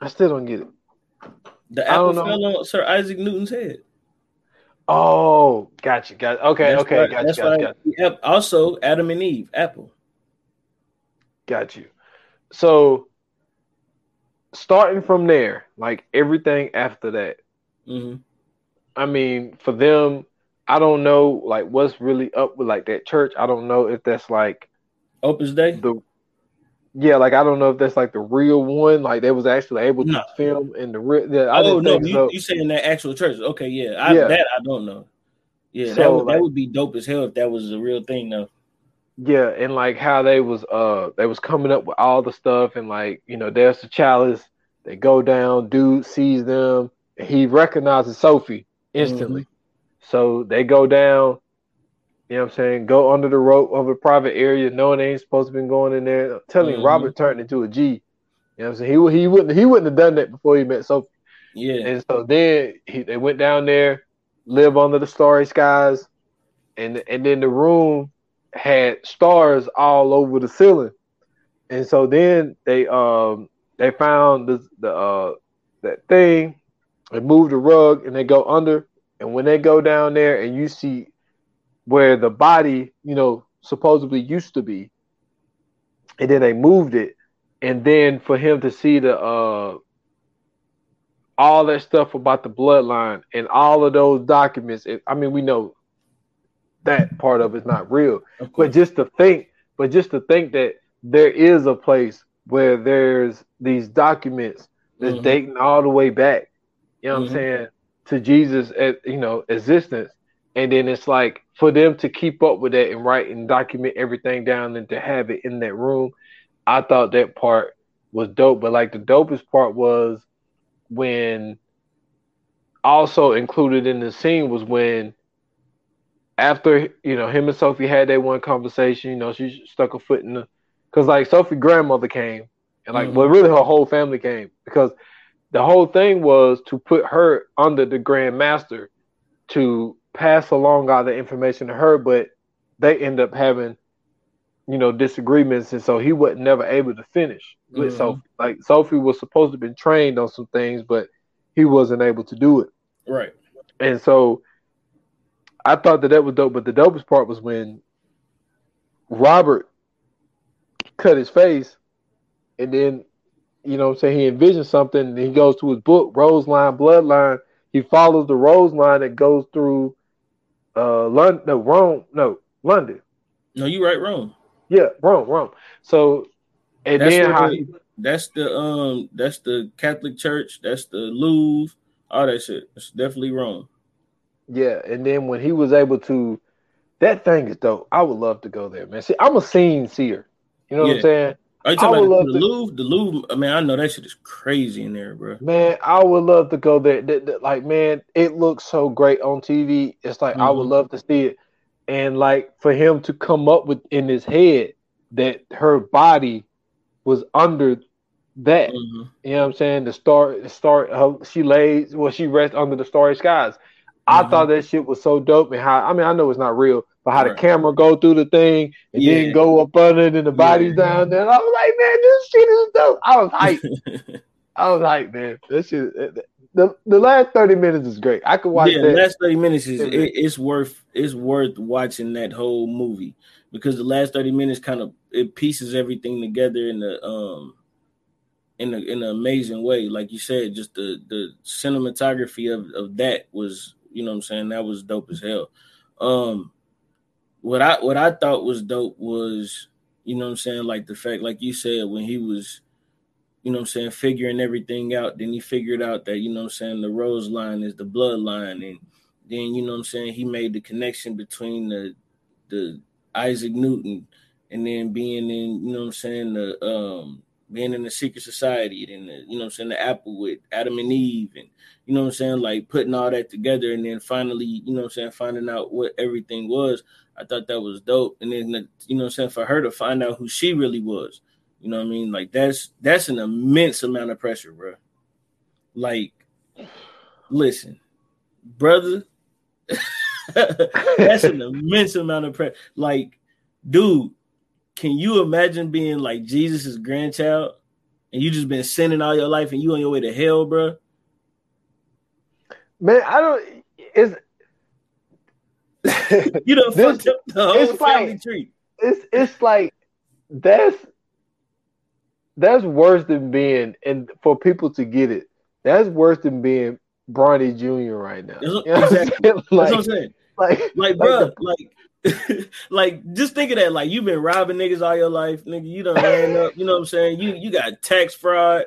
I still don't get it. The apple fell on Sir Isaac Newton's head. Oh, gotcha, gotcha. Okay, that's okay, why, gotcha, that's gotcha, gotcha. Also, Adam and Eve, apple. Got you. So, starting from there, like everything after that. Mm-hmm. I mean, for them, I don't know like what's really up with like that church. I don't know if that's like Opus Dei. The yeah, like I don't know if that's like the real one. Like they was actually able to no. film in the real. Yeah, oh no, you, so. you saying that actual church? Okay, yeah, I, yeah. that I don't know. Yeah, so, that would, like, that would be dope as hell if that was a real thing though. Yeah, and like how they was uh they was coming up with all the stuff and like you know there's the chalice. They go down, dude sees them, he recognizes Sophie instantly. Mm-hmm. So they go down, you know what I'm saying? Go under the rope of a private area, knowing they ain't supposed to be going in there. I'm telling mm-hmm. Robert turned into a G. You know what I'm saying? He he wouldn't he wouldn't have done that before he met Sophie. Yeah. And so then he, they went down there, live under the starry skies, and and then the room had stars all over the ceiling, and so then they um they found the the uh that thing, they move the rug and they go under, and when they go down there and you see where the body you know supposedly used to be, and then they moved it, and then for him to see the uh all that stuff about the bloodline and all of those documents. It, I mean, we know that part of it's not real, but just to think, but just to think that there is a place where there's these documents that's mm-hmm. dating all the way back. You know what mm-hmm. I'm saying to Jesus, at, you know, existence, and then it's like for them to keep up with that and write and document everything down and to have it in that room. I thought that part was dope, but like the dopest part was when also included in the scene was when after you know him and Sophie had that one conversation, you know, she stuck a foot in the because like Sophie grandmother came and like mm-hmm. well really her whole family came because the whole thing was to put her under the Grand Master to pass along all the information to her, but they end up having you know disagreements, and so he wasn't never able to finish with mm-hmm. Sophie. Like Sophie was supposed to be trained on some things, but he wasn't able to do it. Right. And so I thought that that was dope, but the dopest part was when Robert cut his face, and then you know I'm saying he envisions something, and he goes to his book, Rose Line, Bloodline. He follows the Rose line that goes through uh London, no Rome, no London. No, you right, Rome. Yeah, Rome, Rome. So and that's then how the, that's the um that's the Catholic Church, that's the Louvre, all that shit. It's definitely Rome. Yeah, and then when he was able to, that thing is dope. I would love to go there, man. See, I'm a scene seer. You know yeah. what I'm saying? Are you talking about the, the Louvre? The Louvre. I mean, I know that shit is crazy in there, bro. Man, I would love to go there. Like, man, it looks so great on TV. It's like mm-hmm. I would mm-hmm. love to see it, and like for him to come up with in his head that her body was under that. Mm-hmm. You know what I'm saying? The star, the star. Her, she lays, well, she rests under the starry skies. I mm-hmm. thought that shit was so dope, and how I mean I know it's not real, but how right. the camera go through the thing and yeah. then go up under it and the body's yeah. down there. I was like, man, this shit is dope. I was hyped. [LAUGHS] I was hyped, man. This shit. The, the last thirty minutes is great. I could watch. Yeah, that. the last thirty minutes is it, it's worth it's worth watching that whole movie because the last thirty minutes kind of it pieces everything together in the um in a, in an amazing way. Like you said, just the the cinematography of of that was you know what I'm saying? That was dope as hell. Um, what I what I thought was dope was, you know what I'm saying, like the fact, like you said, when he was, you know what I'm saying, figuring everything out, then he figured out that, you know what I'm saying, the rose line is the bloodline. And then, you know what I'm saying, he made the connection between the the Isaac Newton and then being in, you know what I'm saying, the um being in the secret society and the, uh, you know I'm saying, the apple with Adam and Eve and you know I'm saying, like putting all that together and then finally, you know I'm saying, finding out what everything was. I thought that was dope. And then uh, you know I'm saying, for her to find out who she really was, you know what I mean? Like that's that's an immense amount of pressure, bro. Like, listen, brother, [LAUGHS] that's an immense amount of pressure. Like, dude, can you imagine being like Jesus's grandchild and you just been sinning all your life and you on your way to hell, bro? Man, I don't. It's [LAUGHS] you know [LAUGHS] fucked up the whole it's family like, tree. It's it's like that's that's worse than being and for people to get it. That's worse than being Bronny Jr. right now. That's what, [LAUGHS] you know exactly. like, that's what I'm saying. Like, like, like bro, the, like [LAUGHS] like just think of that. Like you've been robbing niggas all your life, nigga. You don't ran up. You know what I'm saying? You you got tax fraud.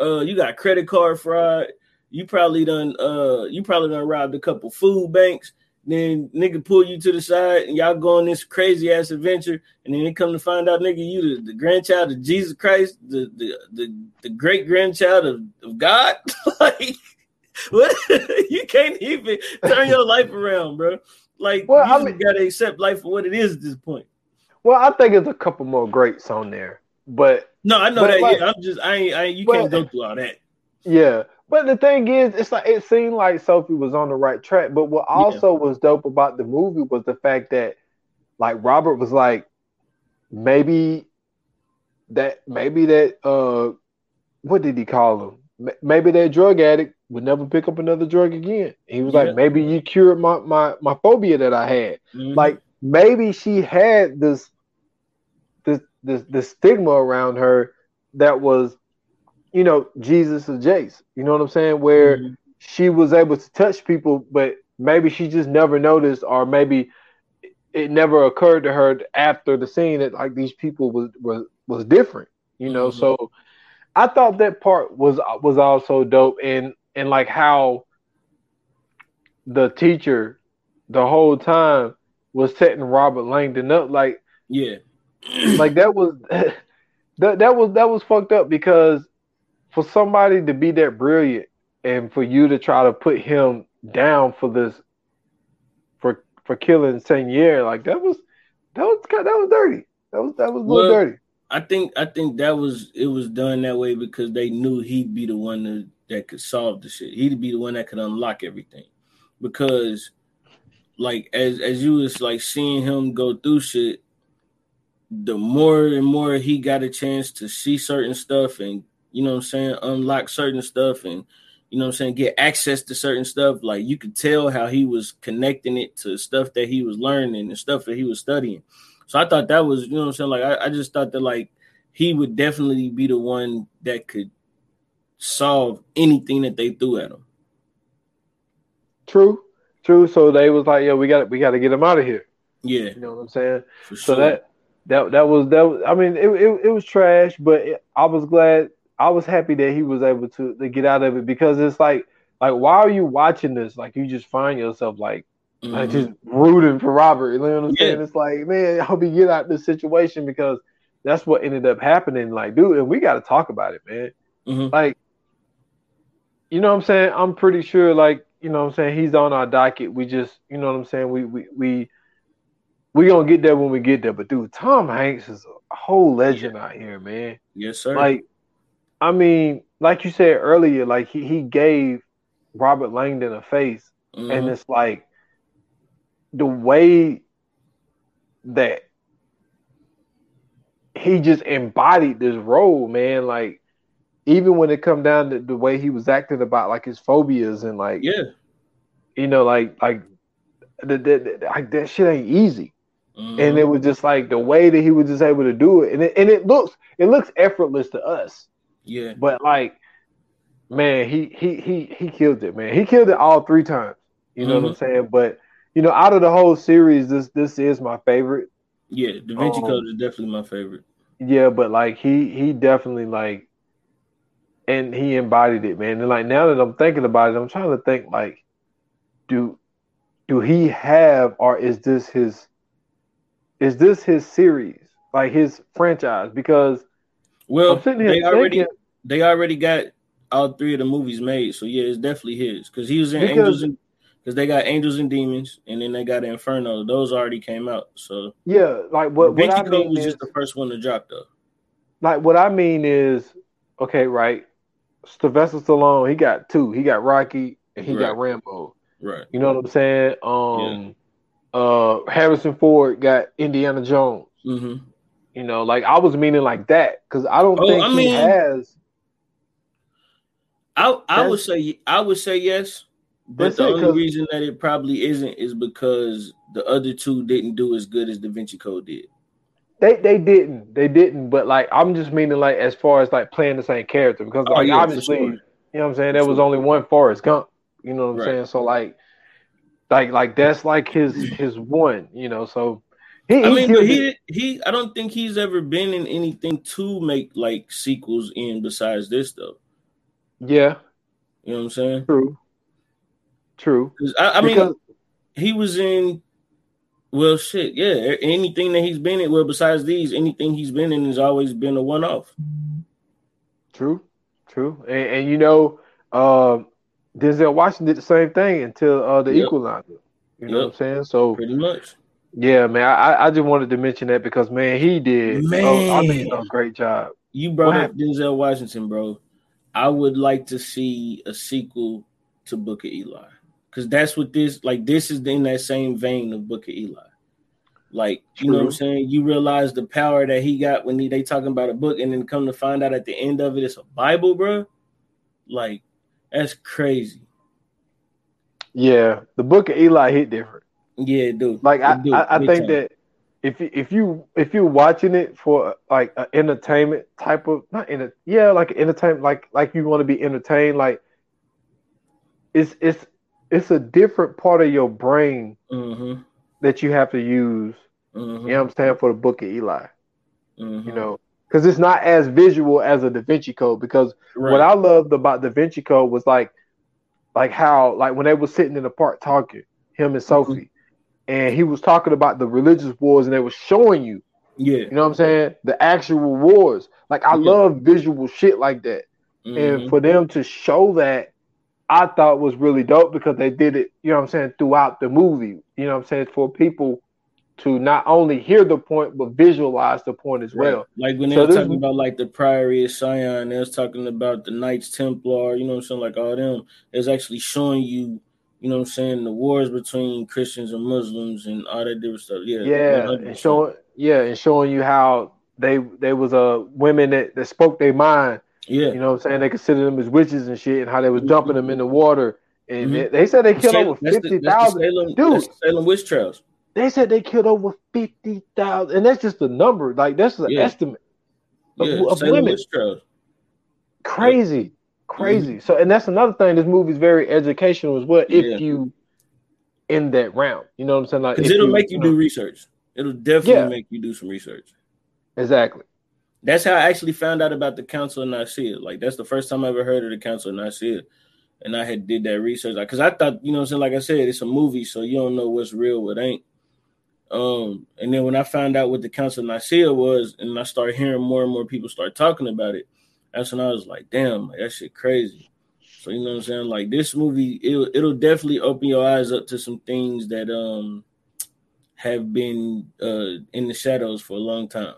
Uh, you got credit card fraud. You probably done. Uh, you probably done robbed a couple food banks. Then nigga pull you to the side and y'all go on this crazy ass adventure, and then they come to find out, nigga, you the, the grandchild of Jesus Christ, the the the, the great grandchild of, of God. [LAUGHS] like what? [LAUGHS] you can't even turn your life around, bro. Like, well, you I mean, gotta accept life for what it is at this point. Well, I think there's a couple more greats on there, but no, I know that. Like, yeah, I'm just, I ain't, I ain't you but, can't go through all that. Yeah, But the thing is, it's like it seemed like Sophie was on the right track. But what also yeah. was dope about the movie was the fact that, like, Robert was like, maybe that maybe that uh, what did he call him? Maybe that drug addict would never pick up another drug again. He was yeah. like, maybe you cured my my my phobia that I had. Mm-hmm. Like maybe she had this this this the stigma around her that was you know, Jesus or Jace. You know what I'm saying? Where mm-hmm. she was able to touch people, but maybe she just never noticed, or maybe it never occurred to her after the scene that like these people was was was different. You know, mm-hmm. so I thought that part was was also dope, and and like how the teacher the whole time was setting Robert Langdon up, like yeah, [CLEARS THROAT] like that was [LAUGHS] that that was that was fucked up because for somebody to be that brilliant and for you to try to put him down for this for for killing Saunière, like that was that was that was dirty. That was that was a little well, dirty. I think I think that was it was done that way because they knew he'd be the one that, that could solve the shit. He'd be the one that could unlock everything. Because like as as you was like seeing him go through shit, the more and more he got a chance to see certain stuff and you know what I'm saying, unlock certain stuff and you know what I'm saying, get access to certain stuff. Like you could tell how he was connecting it to stuff that he was learning and stuff that he was studying. So I thought that was, you know what I'm saying? Like I, I just thought that like he would definitely be the one that could solve anything that they threw at him. True, true. So they was like, "Yo, we got we got to get him out of here." Yeah, you know what I'm saying. For so that that that was that. Was, I mean, it, it, it was trash, but it, I was glad I was happy that he was able to, to get out of it because it's like like why are you watching this? Like you just find yourself like mm-hmm. like just rooting for Robert. You know what I'm yeah. saying? It's like, man, I hope he get out of this situation because that's what ended up happening. Like, dude, and we gotta talk about it, man. Mm-hmm. Like, you know what I'm saying? I'm pretty sure, like, you know what I'm saying, he's on our docket. We just, you know what I'm saying, we we we we gonna get there when we get there. But dude, Tom Hanks is a whole legend yeah. out here, man. Yes, sir. Like I mean, like you said earlier, like he, he gave Robert Langdon a face, mm-hmm. and it's like the way that he just embodied this role, man. Like even when it come down to the way he was acting about like his phobias and like yeah, you know, like like the, the, the like that shit ain't easy. Mm-hmm. And it was just like the way that he was just able to do it, and it, and it looks it looks effortless to us. Yeah. But like, man, he he he he killed it, man. He killed it all three times. You know mm-hmm. what I'm mm-hmm. saying? But you know, out of the whole series, this this is my favorite. Yeah, Da Vinci um, Code is definitely my favorite. Yeah, but like he he definitely like and he embodied it, man. And like now that I'm thinking about it, I'm trying to think like, do do he have or is this his is this his series like his franchise? Because well, they already they already got all three of the movies made, so yeah, it's definitely his because he was in because, Angels and because they got Angels and Demons, and then they got Inferno. Those already came out, so yeah, like what, what I mean was is, just the first one to drop though. Like what I mean is, okay, right? Sylvester Stallone, he got two. He got Rocky and he right. got Rambo. Right. You know what I'm saying? Um, yeah. uh, Harrison Ford got Indiana Jones. Mm-hmm. You know, like I was meaning like that because I don't oh, think I mean, he has. I I would say I would say yes, but the only reason that it probably isn't is because the other two didn't do as good as Da Vinci Code did. They they didn't they didn't, but like I'm just meaning like as far as like playing the same character because oh, like oh, yeah, obviously sure. you know what I'm saying there was only one Forrest Gump, you know what I'm right. saying? So like like like that's like his [CLEARS THROAT] his one, you know. So he, I mean, but he he I don't think he's ever been in anything to make like sequels in besides this though. Yeah. You know what I'm saying? True. True. I, I mean he was in well shit, yeah. Anything that he's been in, well, besides these, anything he's been in has always been a one off. True, true. And, and, you know, uh, Denzel Washington did the same thing until uh, the yep. equalizer. You know yep. what I'm saying? So pretty much. Yeah, man. I, I just wanted to mention that because man, he did. Man, oh, I think a great job. You brought up Denzel Washington, bro. I would like to see a sequel to Book of Eli because that's what this like. This is in that same vein of Book of Eli. Like you True. know what I'm saying. You realize the power that he got when he, they talking about a book, and then come to find out at the end of it, it's a Bible, bro. Like that's crazy. Yeah, the book of Eli hit different. Yeah, dude. Like I, do, I, I think time. that if you- if you if you're watching it for like an entertainment type of not in a yeah like entertainment like like you want to be entertained like it's it's it's a different part of your brain Mm-hmm. that you have to use. Mm-hmm. You know what I'm saying for the book of Eli. mm-hmm. You know because it's not as visual as a Da Vinci Code because right. what I loved about Da Vinci Code was like, like how like when they were sitting in the park talking, him and Sophie, and he was talking about the religious wars, and they were showing you, yeah. you know what I'm saying, the actual wars. Like I love visual shit like that, and Mhm. for them to show that, I thought was really dope because they did it, you know what I'm saying, throughout the movie. You know what I'm saying for people to not only hear the point but visualize the point as well. Like when they So were talking about like the Priory of Sion, they was talking about the Knights Templar, you know what I'm saying? Like all them. It's actually showing you, you know what I'm saying, the wars between Christians and Muslims and all that different stuff. Yeah. yeah, 100%. and showing yeah, and showing you how they they was uh women that, that spoke their mind. Yeah. You know what I'm saying? They considered them as witches and shit, and how they was dumping them in the water. And Mhm. they, they said they killed Salem- over that's the- fifty that's the thousand. Salem, Dude. Salem witch trials. They said they killed over fifty thousand, and that's just the number. Like that's an Yeah. estimate. Of- Yeah, of women. witch trials. Crazy, crazy. So, and that's another thing. This movie's very educational as well. Yeah. If you in that round, you know what I'm saying? Like it'll make you know- do research. It'll definitely Yeah. make you do some research. exactly. That's how I actually found out about the Council of Nicaea. Like that's the first time I ever heard of the Council of Nicaea, and I had did that research. Like, cause I thought, you know, what I'm saying, like I said, it's a movie, so you don't know what's real, what ain't. Um, and then when I found out what the Council of Nicaea was, and I started hearing more and more people start talking about it, that's when I was like, damn, like, that shit crazy. So you know what I'm saying? Like this movie, it'll it'll definitely open your eyes up to some things that um have been uh in the shadows for a long time.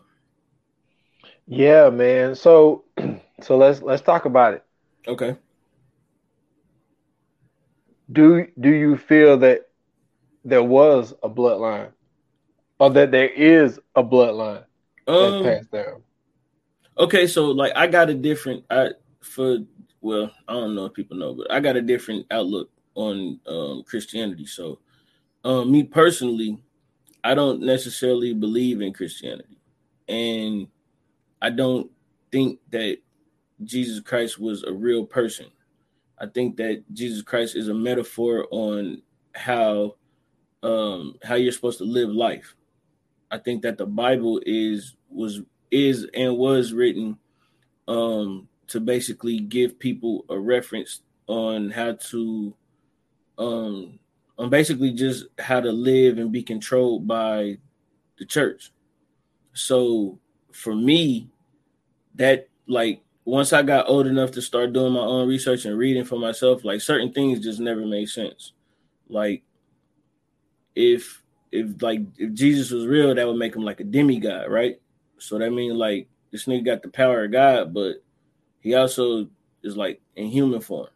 Yeah, man. So, [CLEARS THROAT] so let's let's talk about it. Okay. do do you feel that there was a bloodline or that there is a bloodline that's Um, passed down Okay, so like I got a different I for well, I don't know if people know, but I got a different outlook on um Christianity. So um me personally, I don't necessarily believe in Christianity. And I don't think that Jesus Christ was a real person. I think that Jesus Christ is a metaphor on how um how you're supposed to live life. I think that the Bible is was is and was written um to basically give people a reference on how to um on basically just how to live and be controlled by the church. So for me, that like once I got old enough to start doing my own research and reading for myself, like certain things just never made sense. Like if if like if Jesus was real, that would make him like a demigod, right? So that means like this nigga got the power of God, but he also is like in human form.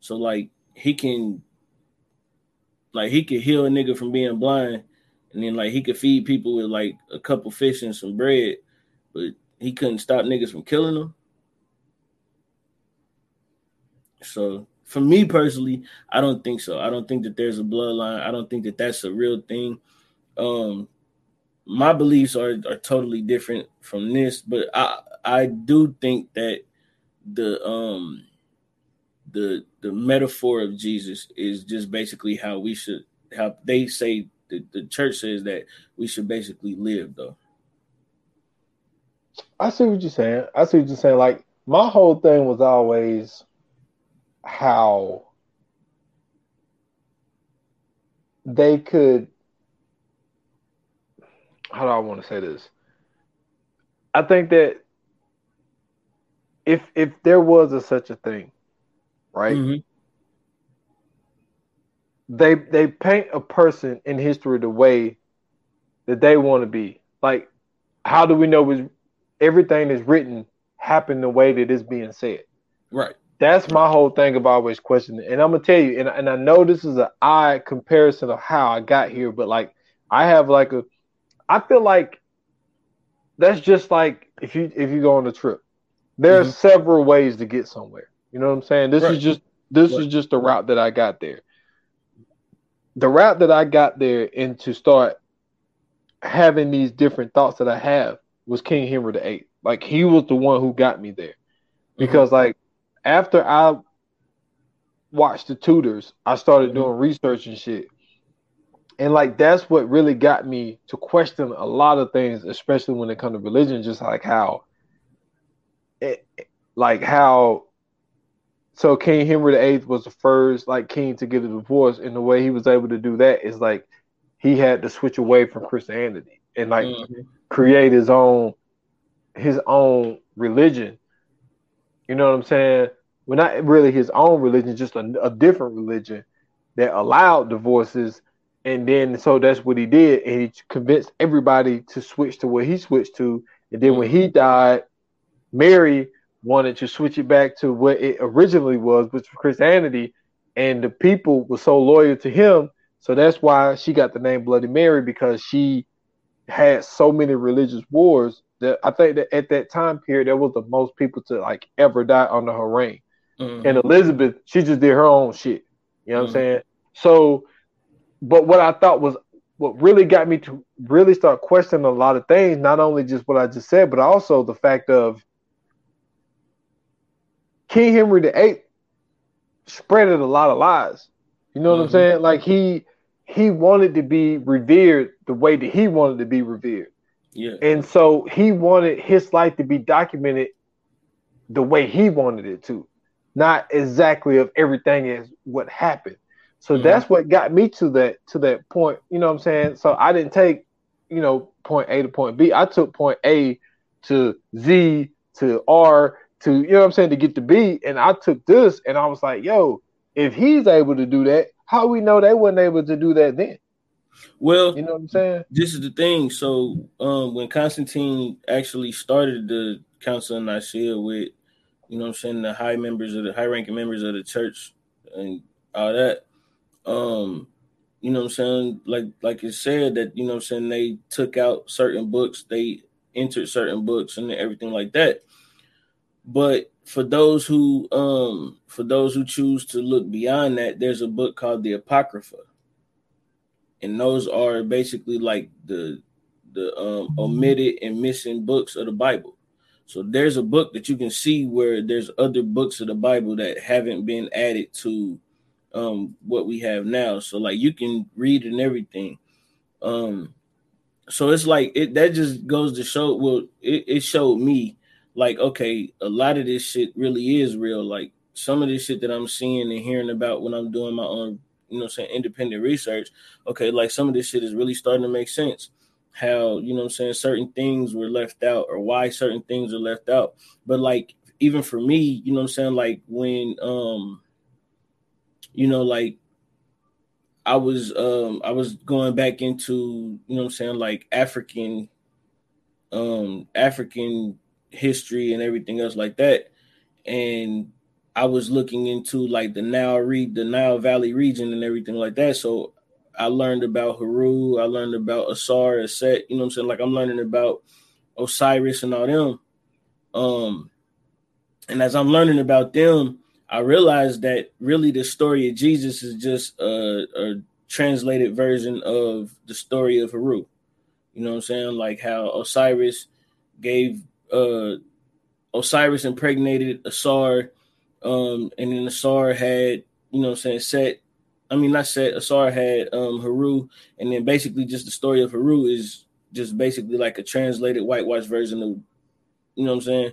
So like he can like he could heal a nigga from being blind, and then like he could feed people with like a couple fish and some bread, but he couldn't stop niggas from killing them. So for me personally, I don't think so. I don't think that there's a bloodline. I don't think that that's a real thing. Um, my beliefs are are totally different from this, but I I do think that the um the the metaphor of Jesus is just basically how we should how they say the, the church says that we should basically live though. i see what you're saying i see what you're saying like my whole thing was always how they could how do i want to say this i think that if if there was a such a thing right Mhm. They they paint a person in history the way that they want to be. Like, how do we know is everything is written happened the way that it's being said? Right. That's my whole thing about always questioning. And I'm gonna tell you, and, and I know this is an odd comparison of how I got here, but like I have like a I feel like that's just like if you if you go on a trip. There mm-hmm. several ways to get somewhere. You know what I'm saying? This right. is just this right. is just the route that I got there. The route that I got there and to start having these different thoughts that I have was King Henry VIII. Like he was the one who got me there. Mm-hmm. Because mm-hmm. like after I watched the Tudors, I started mm-hmm. doing research and shit. And like that's what really got me to question a lot of things, especially when it comes to religion, just like how it, like how so King Henry VIII was the first like king to get a divorce, and the way he was able to do that is like he had to switch away from Christianity and like mm-hmm. create his own his own religion. You know what I'm saying? Well, not really his own religion, just a, a different religion that allowed divorces. And then so that's what he did, and he convinced everybody to switch to what he switched to. And then when he mm-hmm. died, Mary wanted to switch it back to what it originally was, which was Christianity, and the people were so loyal to him. So that's why she got the name Bloody Mary because she had so many religious wars that I think that at that time period there was the most people to like ever die under her reign. Mm-hmm. And Elizabeth, she just did her own shit. You know what mm-hmm. I'm saying? So, but what I thought was what really got me to really start questioning a lot of things, not only just what I just said, but also the fact of King Henry VIII spreaded a lot of lies. You know what mm-hmm. I'm saying? Like he he wanted to be revered the way that he wanted to be revered. Yeah. And so he wanted his life to be documented the way he wanted it to, not exactly of everything as what happened. So mm-hmm. that's what got me to that to that point. You know what I'm saying? So I didn't take, you know, point A to point B. I took point A to Z to R to you know what I'm saying to get the beat. and I took this and I was like, yo, if he's able to do that, how we know they weren't able to do that then? Well, you know what I'm saying. This is the thing. So um, when Constantine actually started the Council of Nicaea with, you know, what I'm saying the high members of the high ranking members of the church and all that, um, you know, what I'm saying like like it said that you know, what I'm saying they took out certain books, they entered certain books and everything like that. But for those who um for those who choose to look beyond that, there's a book called the Apocrypha. And those are basically like the the um omitted and missing books of the Bible. So there's a book that you can see where there's other books of the Bible that haven't been added to um what we have now. So like you can read and everything. Um so it's like it that just goes to show well it, it showed me like okay a lot of this shit really is real. Like some of this shit that i'm seeing and hearing about when i'm doing my own you know saying independent research okay like some of this shit is really starting to make sense. How you know i'm saying certain things were left out or why certain things are left out. But like even for me you know i'm saying like when um you know like i was um i was going back into you know i'm saying like african um african history and everything else like that. And I was looking into like the Nile the Nile Valley region and everything like that. So I learned about Haru, I learned about Asar, Set, you know what I'm saying? Like I'm learning about Osiris and all them. Um and as I'm learning about them, I realized that really the story of Jesus is just a, a translated version of the story of Haru. You know what I'm saying? Like how Osiris gave uh, Osiris impregnated Asar, um, and then Asar had, you know, I'm saying Set. I mean, not Set. Asar had um, Haru, and then basically just the story of Haru is just basically like a translated whitewash version of, you know, what I'm saying.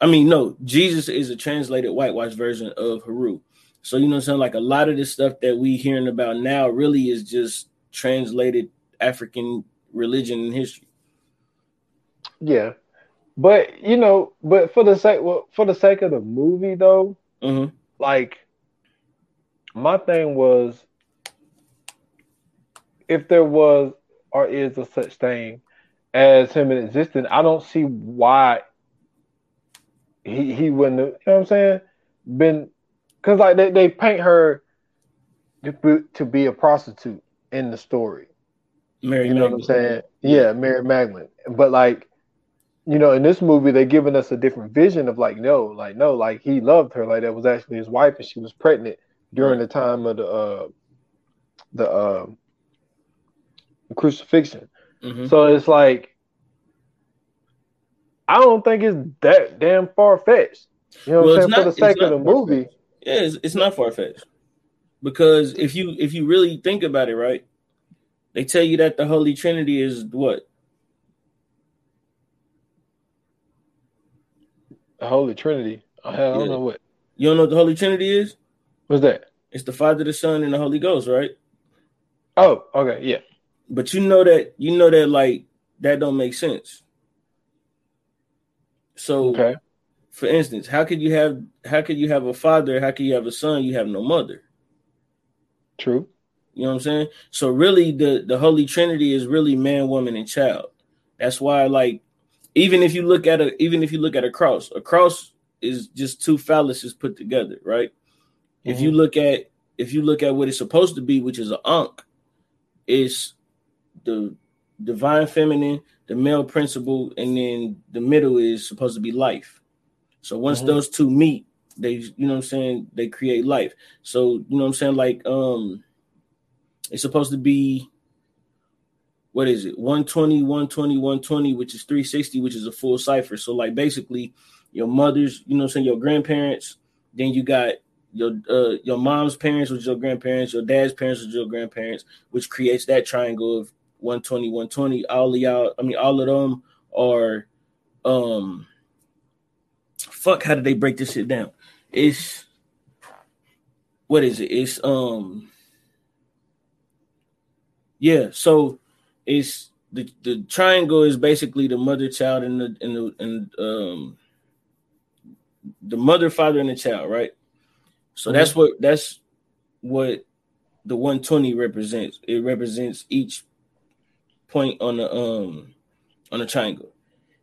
I mean, no, Jesus is a translated whitewash version of Haru. So you know, I'm saying like a lot of this stuff that we hearing about now really is just translated African religion and history. Yeah, but you know, but for the sake well, for the sake of the movie though, mm-hmm. like my thing was if there was or is a such thing as him in existence, I don't see why he he wouldn't. Have, you know what I'm saying? been because like they, they paint her to be, to be a prostitute in the story. Mary You know Magdalene. what I'm saying? Yeah, Mary Magdalene. But like, you know, in this movie, they're giving us a different vision of like, no, like no, like he loved her, like that was actually his wife, and she was pregnant during the time of the uh the uh, crucifixion. Mhm. So it's like, I don't think it's that damn far fetched. You know what Well, I'm saying? not- For the sake of the movie, Yeah, it's, it's not far fetched because if you if you really think about it, right, they tell you that the Holy Trinity is what the Holy Trinity. I don't Yeah. know what. you don't know what the Holy Trinity is. What's that? It's the Father, the Son, and the Holy Ghost, right? Oh, okay, yeah. But you know that you know that like that don't make sense. So, Okay. for instance, how could you have how could you have a father? How could you have a son? You have no mother. True. You know what I'm saying? So really, the the Holy Trinity is really man, woman, and child. That's why, like, even if you look at a even if you look at a cross, a cross is just two phalluses put together, right? If you look at if you look at what it's supposed to be, which is an ankh, it's the divine feminine, the male principle, and then the middle is supposed to be life. So once Mhm. those two meet, they you know what I'm saying, they create life. So you know what I'm saying, like um it's supposed to be what is it? 120 120 120 which is 360 which is a full cipher. So like basically your mother's you know i'm saying your grandparents then you got your uh your mom's parents is your grandparents your dad's parents is your grandparents which creates that triangle of 120 120 all of y'all i mean all of them are um fuck how did they break this shit down? It's what is it? It's um yeah, so it's the the triangle is basically the mother, child, and the and the and um the mother, father, and the child, right? So that's what that's what the 120 represents. It represents each point on the um on the triangle.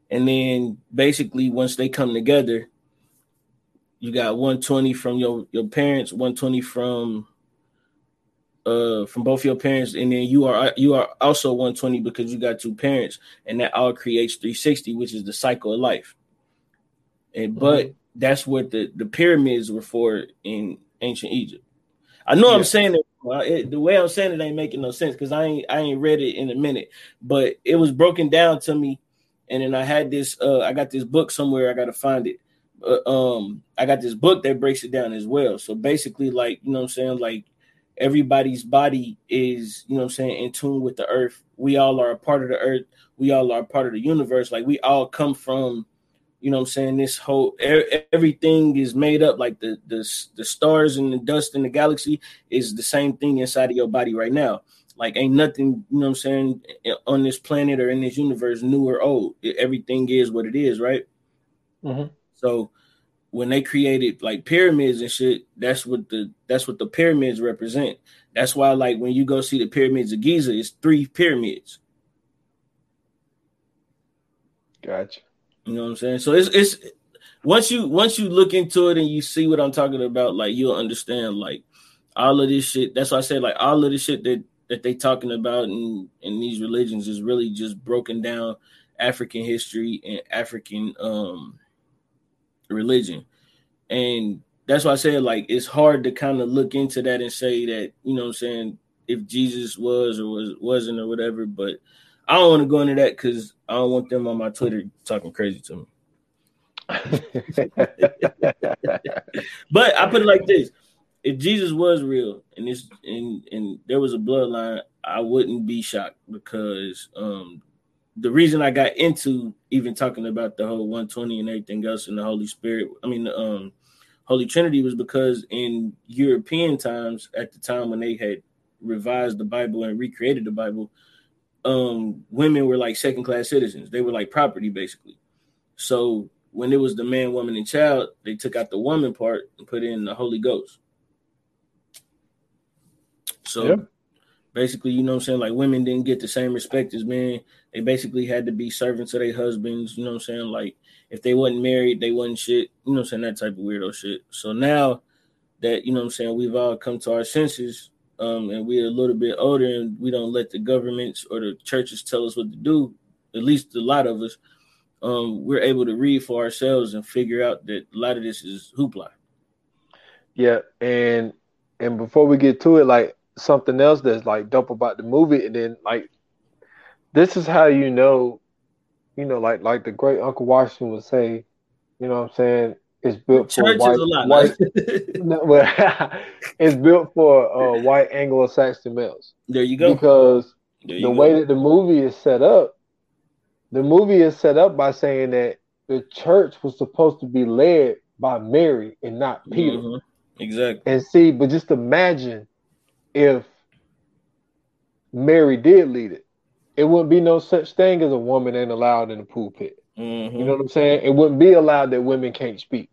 And then basically once they come together, you got 120 from your your parents, 120 from uh from both your parents and then you are you are also 120 because you got two parents and that all creates 360 which is the cycle of life. And but that's what the the pyramids were for in ancient egypt. I know Yeah. i'm saying it, well, it the way i'm saying it ain't making no sense because i ain't i ain't read it in a minute. But it was broken down to me and then i had this uh i got this book somewhere i gotta find it. Uh, um i got this book that breaks it down as well. So basically like you know what i'm saying? Like everybody's body is, you know what I'm saying, in tune with the earth. We all are a part of the earth. We all are a part of the universe. Like we all come from, you know what I'm saying, this whole e- everything is made up like the the the stars and the dust in the galaxy is the same thing inside of your body right now. Like ain't nothing, you know what I'm saying, on this planet or in this universe new or old. Everything is what it is, right? Mhm. So when they created like pyramids and shit, that's what the that's what the pyramids represent. That's why like when you go see the pyramids of Giza, it's three pyramids. Gotcha. You know what I'm saying? So it's it's once you once you look into it and you see what I'm talking about, like you'll understand like all of this shit. That's why I said like all of the shit that that they talking about in in these religions is really just broken down African history and African um religion. And that's why I said like it's hard to kind of look into that and say that, you know what I'm saying, if Jesus was or was wasn't or whatever, but I don't want to go into that because I don't want them on my Twitter talking crazy to me. [LAUGHS] But I put it like this: if Jesus was real and this and and there was a bloodline, I wouldn't be shocked because um the reason I got into even talking about the whole 120 and everything else and the Holy Spirit, I mean um Holy Trinity was because in European times, at the time when they had revised the Bible and recreated the Bible, um, women were like second class citizens. They were like property basically. So when it was the man, woman, and child, they took out the woman part and put in the Holy Ghost. So. Basically, you know what I'm saying? Like women didn't get the same respect as men. They basically had to be servants of their husbands, you know what I'm saying? Like if they wasn't married, they wasn't shit, you know what I'm saying? That type of weirdo shit. So now that, you know what I'm saying, we've all come to our senses, um, and we're a little bit older and we don't let the governments or the churches tell us what to do, at least a lot of us, um, we're able to read for ourselves and figure out that a lot of this is hoopla. Yeah, and and before we get to it, like something else that's like dope about the movie, and then like this is how you know, you know, like like the great Uncle Washington would say, you know what I'm saying? It's built for Church white, lot. white [LAUGHS] no, well, [LAUGHS] it's built for uh, white Anglo-Saxon males there you go. because you the go. way that the movie is set up, the movie is set up by saying that the church was supposed to be led by Mary and not Peter. Mhm. Exactly. And see, but just imagine if Mary did lead it. It wouldn't be no such thing as a woman ain't allowed in the pulpit. Mhm. You know what I'm saying? It wouldn't be allowed that women can't speak.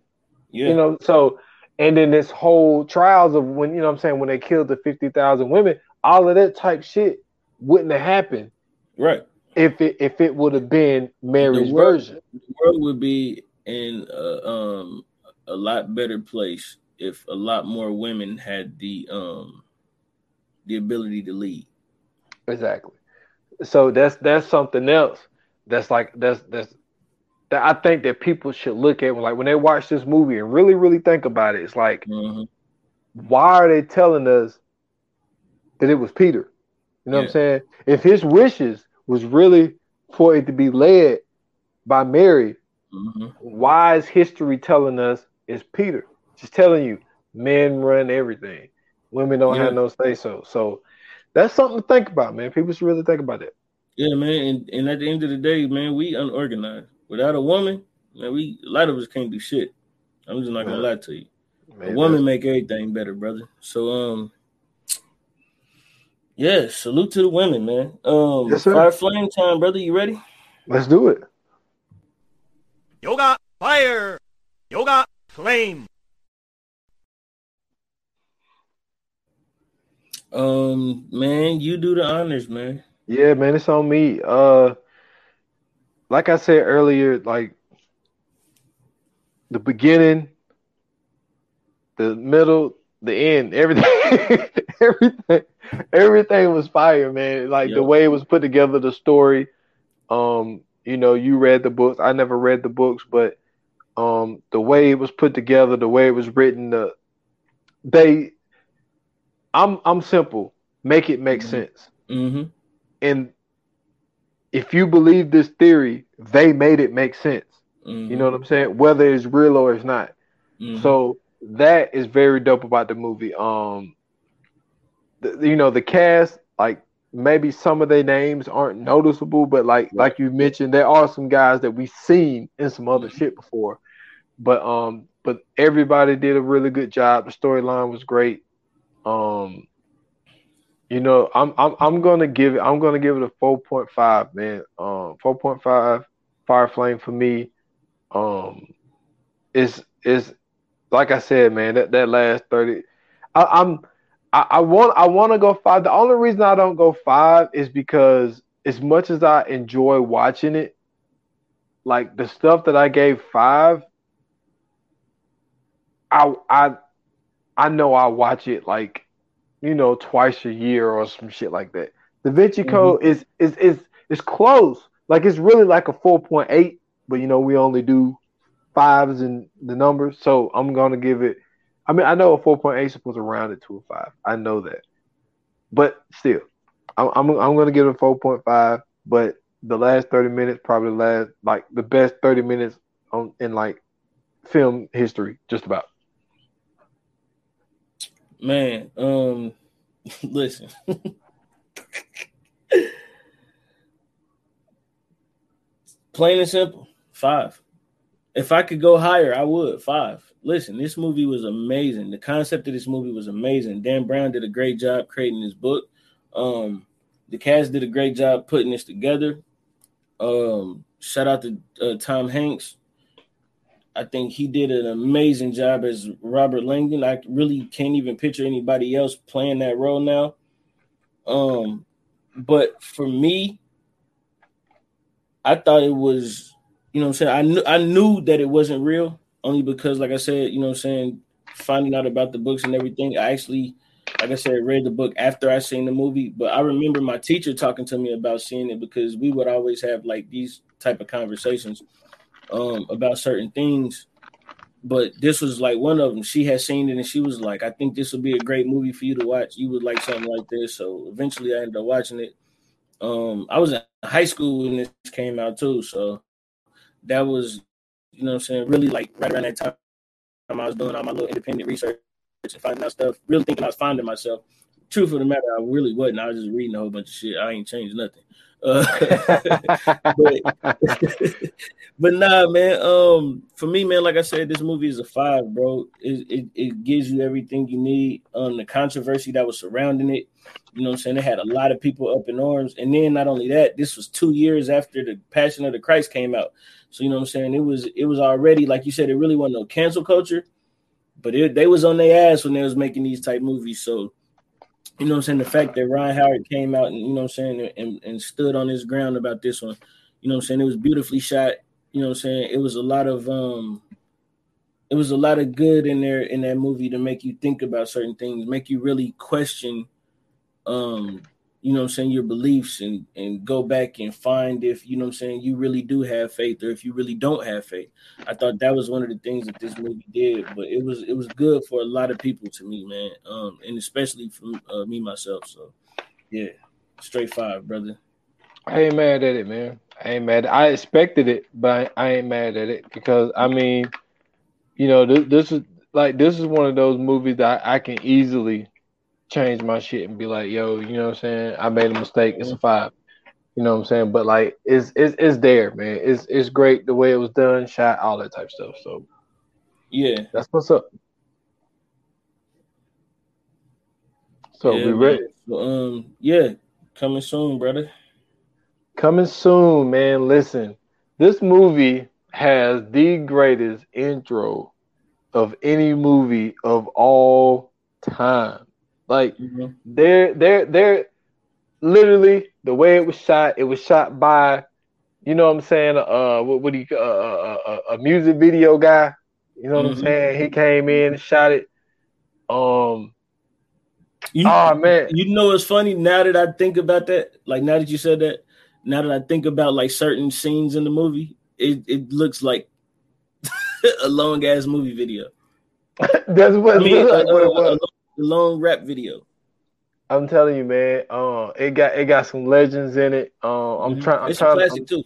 yeah. You know, so and then this whole trials of when you know what I'm saying when they killed the fifty thousand women, all of that type shit wouldn't have happened right. if it if it would have been Mary's The world- version. The world would be in a, um, a lot better place if a lot more women had the um, the ability to lead. Exactly. So that's that's something else. That's like that's that's that I think that people should look at when like when they watch this movie and really really think about it. It's like Mhm. why are they telling us that it was Peter? You know what I'm saying? If his wishes was really for it to be led by Mary, Mhm. why is history telling us it's Peter? Just telling you, men run everything. Women don't Yeah. have no say so. So that's something to think about, man. People should really think about that. Yeah, man. And, and at the end of the day, man, we unorganized. Without a woman, man, we a lot of us can't do shit. I'm just not gonna Man. lie to you. Man, a woman make everything better, brother. So um yeah, salute to the women, man. Um Yes, sir. fire flame time, brother. You ready? Let's do it. Yoga fire. Yoga flame. Um, man, you do the honors, man. Yeah, man, it's on me. Uh like I said earlier, like the beginning, the middle, the end, everything [LAUGHS] everything everything was fire, man. Like the way it was put together, the story. Um, you know, you read the books. I never read the books, but um the way it was put together, the way it was written, the they I'm I'm simple. Make it make Mhm. sense Mm-hmm. and if you believe this theory, they made it make sense. mm-hmm. You know what I'm saying? Whether it's real or it's not. Mhm. So that is very dope about the movie. Um, the, you know the cast, like maybe some of their names aren't noticeable, but like like you mentioned, there are some guys that we've seen in some other Mhm. shit before. But um, but everybody did a really good job. The storyline was great. Um, you know, I'm I'm I'm gonna give it I'm gonna give it a four point five, man. Um, four point five Fire Flame for me. Um, is is like I said, man. That that last thirty, I, I'm I, I want I want to go five. The only reason I don't go five is because as much as I enjoy watching it, like the stuff that I gave five, I I I know I watch it like you know twice a year or some shit like that. Da Vinci mm-hmm. Code is is is is close. Like it's really like a four point eight, but you know we only do fives and the numbers, so I'm gonna give it. I mean, I know a four point eight is supposed to round it to a five. I know that, but still, I'm I'm, I'm gonna give it a four point five. But the last thirty minutes probably the last like the best thirty minutes on in like film history, just about. Man, um, [LAUGHS] listen. [LAUGHS] Plain and simple, five. If I could go higher, I would. Five. Listen, this movie was amazing. The concept of this movie was amazing. Dan Brown did a great job creating this book. Um, the cast did a great job putting this together. Um, shout out to uh, Tom Hanks. I think he did an amazing job as Robert Langdon. I really can't even picture anybody else playing that role now. Um, but for me, I thought it was, you know, I'm saying I knew I knew that it wasn't real only because, like I said, you know, I'm saying finding out about the books and everything. I actually, like I said, read the book after I seen the movie. But I remember my teacher talking to me about seeing it because we would always have like these type of conversations um, about certain things. But this was like one of them. She had seen it and she was like, "I think this would be a great movie for you to watch. You would like something like this." So eventually, I ended up watching it. Um, I was in high school when this came out too, so that was, you know, what I'm saying, really like right around that time. I was doing all my little independent research and finding out stuff, really thinking I was finding myself. Truth of the matter, I really wasn't. I was just reading a whole bunch of shit. I ain't changed nothing. Uh, [LAUGHS] but, [LAUGHS] but nah, man. Um, for me, man, like I said, this movie is a five, bro. It, it, it gives you everything you need. Um, the controversy that was surrounding it, you know what I'm saying? It had a lot of people up in arms. And then not only that, this was two years after the Passion of the Christ came out. So you know what I'm saying? It was it was already like you said, it really wasn't no cancel culture, but it, they was on their ass when they was making these type movies. So you know I'm saying? The fact that Ron Howard came out and you know I'm saying and, and stood on his ground about this one, you know I'm saying? It was beautifully shot. You know I'm saying? It was a lot of um it was a lot of good in there in that movie to make you think about certain things, make you really question um you know what I'm saying, your beliefs and and go back and find if you know what I'm saying you really do have faith or if you really don't have faith. I thought that was one of the things that this movie did, but it was it was good for a lot of people to me, man. Um and especially for uh, me myself. So yeah, straight five, brother. I ain't mad at it, man. I ain't mad. I expected it, but I, ain't mad at it because I mean, you know, this, this is like this is one of those movies that I, I can easily change my shit and be like, yo, you know what I'm saying? I made a mistake. It's a five. You know what I'm saying? But like it's it's it's there, man. It's it's great the way it was done, shot, all that type of stuff. So Yeah. that's what's up. So yeah, we ready. Um yeah, coming soon, brother. Coming soon, man. Listen, this movie has the greatest intro of any movie of all time. Like Mhm. they're they're they're literally the way it was shot. It was shot by, you know what I'm saying? Uh, what what do you uh, uh, uh, a music video guy? You know what Mhm. I'm saying? He came in and shot it. Um, You, oh man, You know, it's funny now that I think about that. Like now that you said that, now that I think about like certain scenes in the movie, it, it looks like [LAUGHS] a long ass movie video. [LAUGHS] that's what, I mean, that's a, what a, it was. A long rap video. I'm telling you, man. Uh, it got it got some legends in it. Uh, I'm Mhm. trying. I'm It's a trying. to- classic too.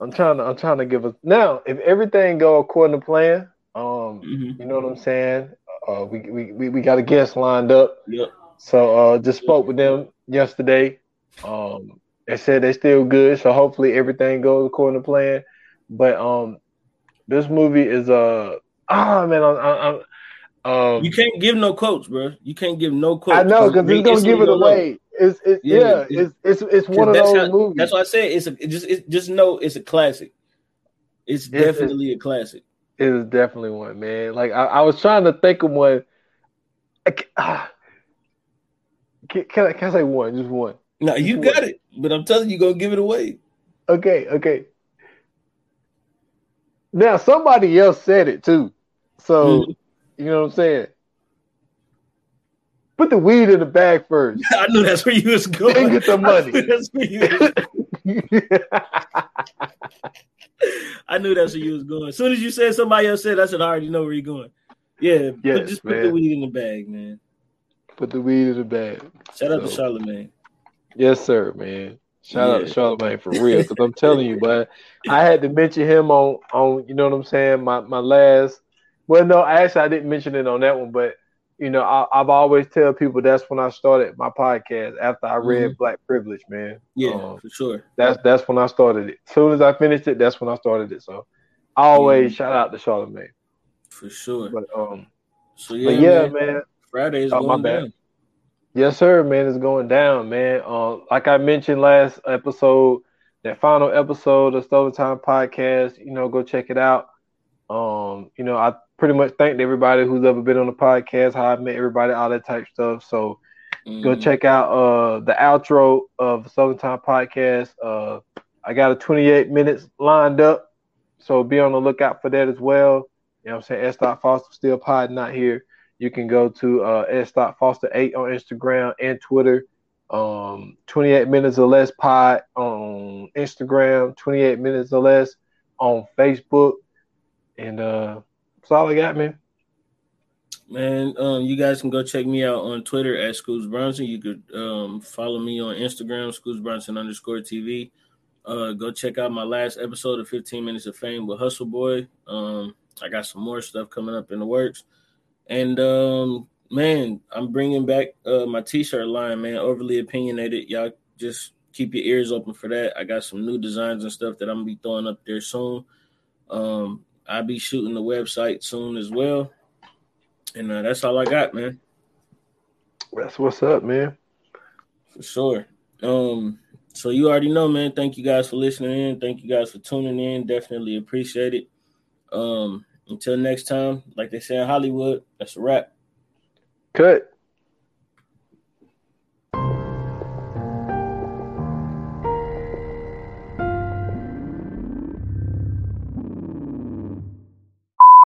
I'm trying to I'm trying to give us now if everything go according to plan, um, Mhm. you know what I'm saying? Uh we we, we, we got a guest lined up. Yep. So uh just spoke with them yesterday. Um they said they're still good, so hopefully everything goes according to plan. But um this movie is uh ah man I'm, I'm, um You can't give no quotes, bro. You can't give no quotes. I know because it's gonna give it instantly away. It's it's Yeah, yeah, it's- it's it's it's 'Cause one of those how- movies. That's why I said it's a it just it, just know it's a classic. It's It's- it's- definitely a classic. It is definitely one, man. Like I, I was trying to think of one. I ah. Can, can, I, can I say one? Just one. No, you What? got it, but I'm telling you, you're gonna give it away. Okay, okay. Now somebody else said it too, so Mhm. You know what I'm saying. Put the weed in the bag first. [LAUGHS] I knew that's where you was going. Then get the [LAUGHS] I money. knew that's where you was [LAUGHS] I knew that's where you was going. As soon as you said somebody else said, I said, I already know where you're going. Yeah, Yes, just put the weed in the bag, man. Put the weed in the bag. Shout out to So- Charlamagne. Yes, sir, man. Shout out to Yeah. Charlamagne for real, because I'm telling you, but I had to mention him on on you know what I'm saying. My my last, well, no, actually I didn't mention it on that one, but you know I, I've always tell people that's when I started my podcast after I read Black Privilege, man. Yeah, Um, for sure. that's that's when I started it. As soon as I finished it, that's when I started it. So I always shout out to Charlamagne. For sure. But um, So yeah, but yeah, man, man. Friday is Oh, my going down. Yes, sir, man. It's going down, man. Uh, like I mentioned last episode, that final episode of Stolen Time podcast, you know, go check it out. Um, you know, I pretty much thanked everybody who's ever been on the podcast, how I met everybody, all that type stuff. So, Go Mhm. check out uh the outro of the Southern Time Podcast. Uh, I got a 28 minutes lined up, so be on the lookout for that as well. You know what I'm saying? S. Foster still pod not here. You can go to uh S. Foster 8 on Instagram and Twitter. Um, 28 minutes or less pod on Instagram, 28 minutes or less on Facebook, and uh, all I got, man. Man, um, you guys can go check me out on Twitter at Scoots Bronson. You could um, follow me on Instagram, Scoots Bronson underscore TV. Uh, go check out my last episode of 15 Minutes of Fame with Hustle Boy. Um, I got some more stuff coming up in the works. And um, man, I'm bringing back uh, my t-shirt line, man. Overly opinionated. Y'all just keep your ears open for that. I got some new designs and stuff that I'm gonna be throwing up there soon. Um, I'll be shooting the website soon as well. And uh, that's all I got, man, That's what's up, man. for sure. Um, so you already know, man. Thank you guys for listening in. Thank you guys for tuning in. Definitely appreciate it. Um, until next time, like they say in Hollywood, that's a wrap. Cut.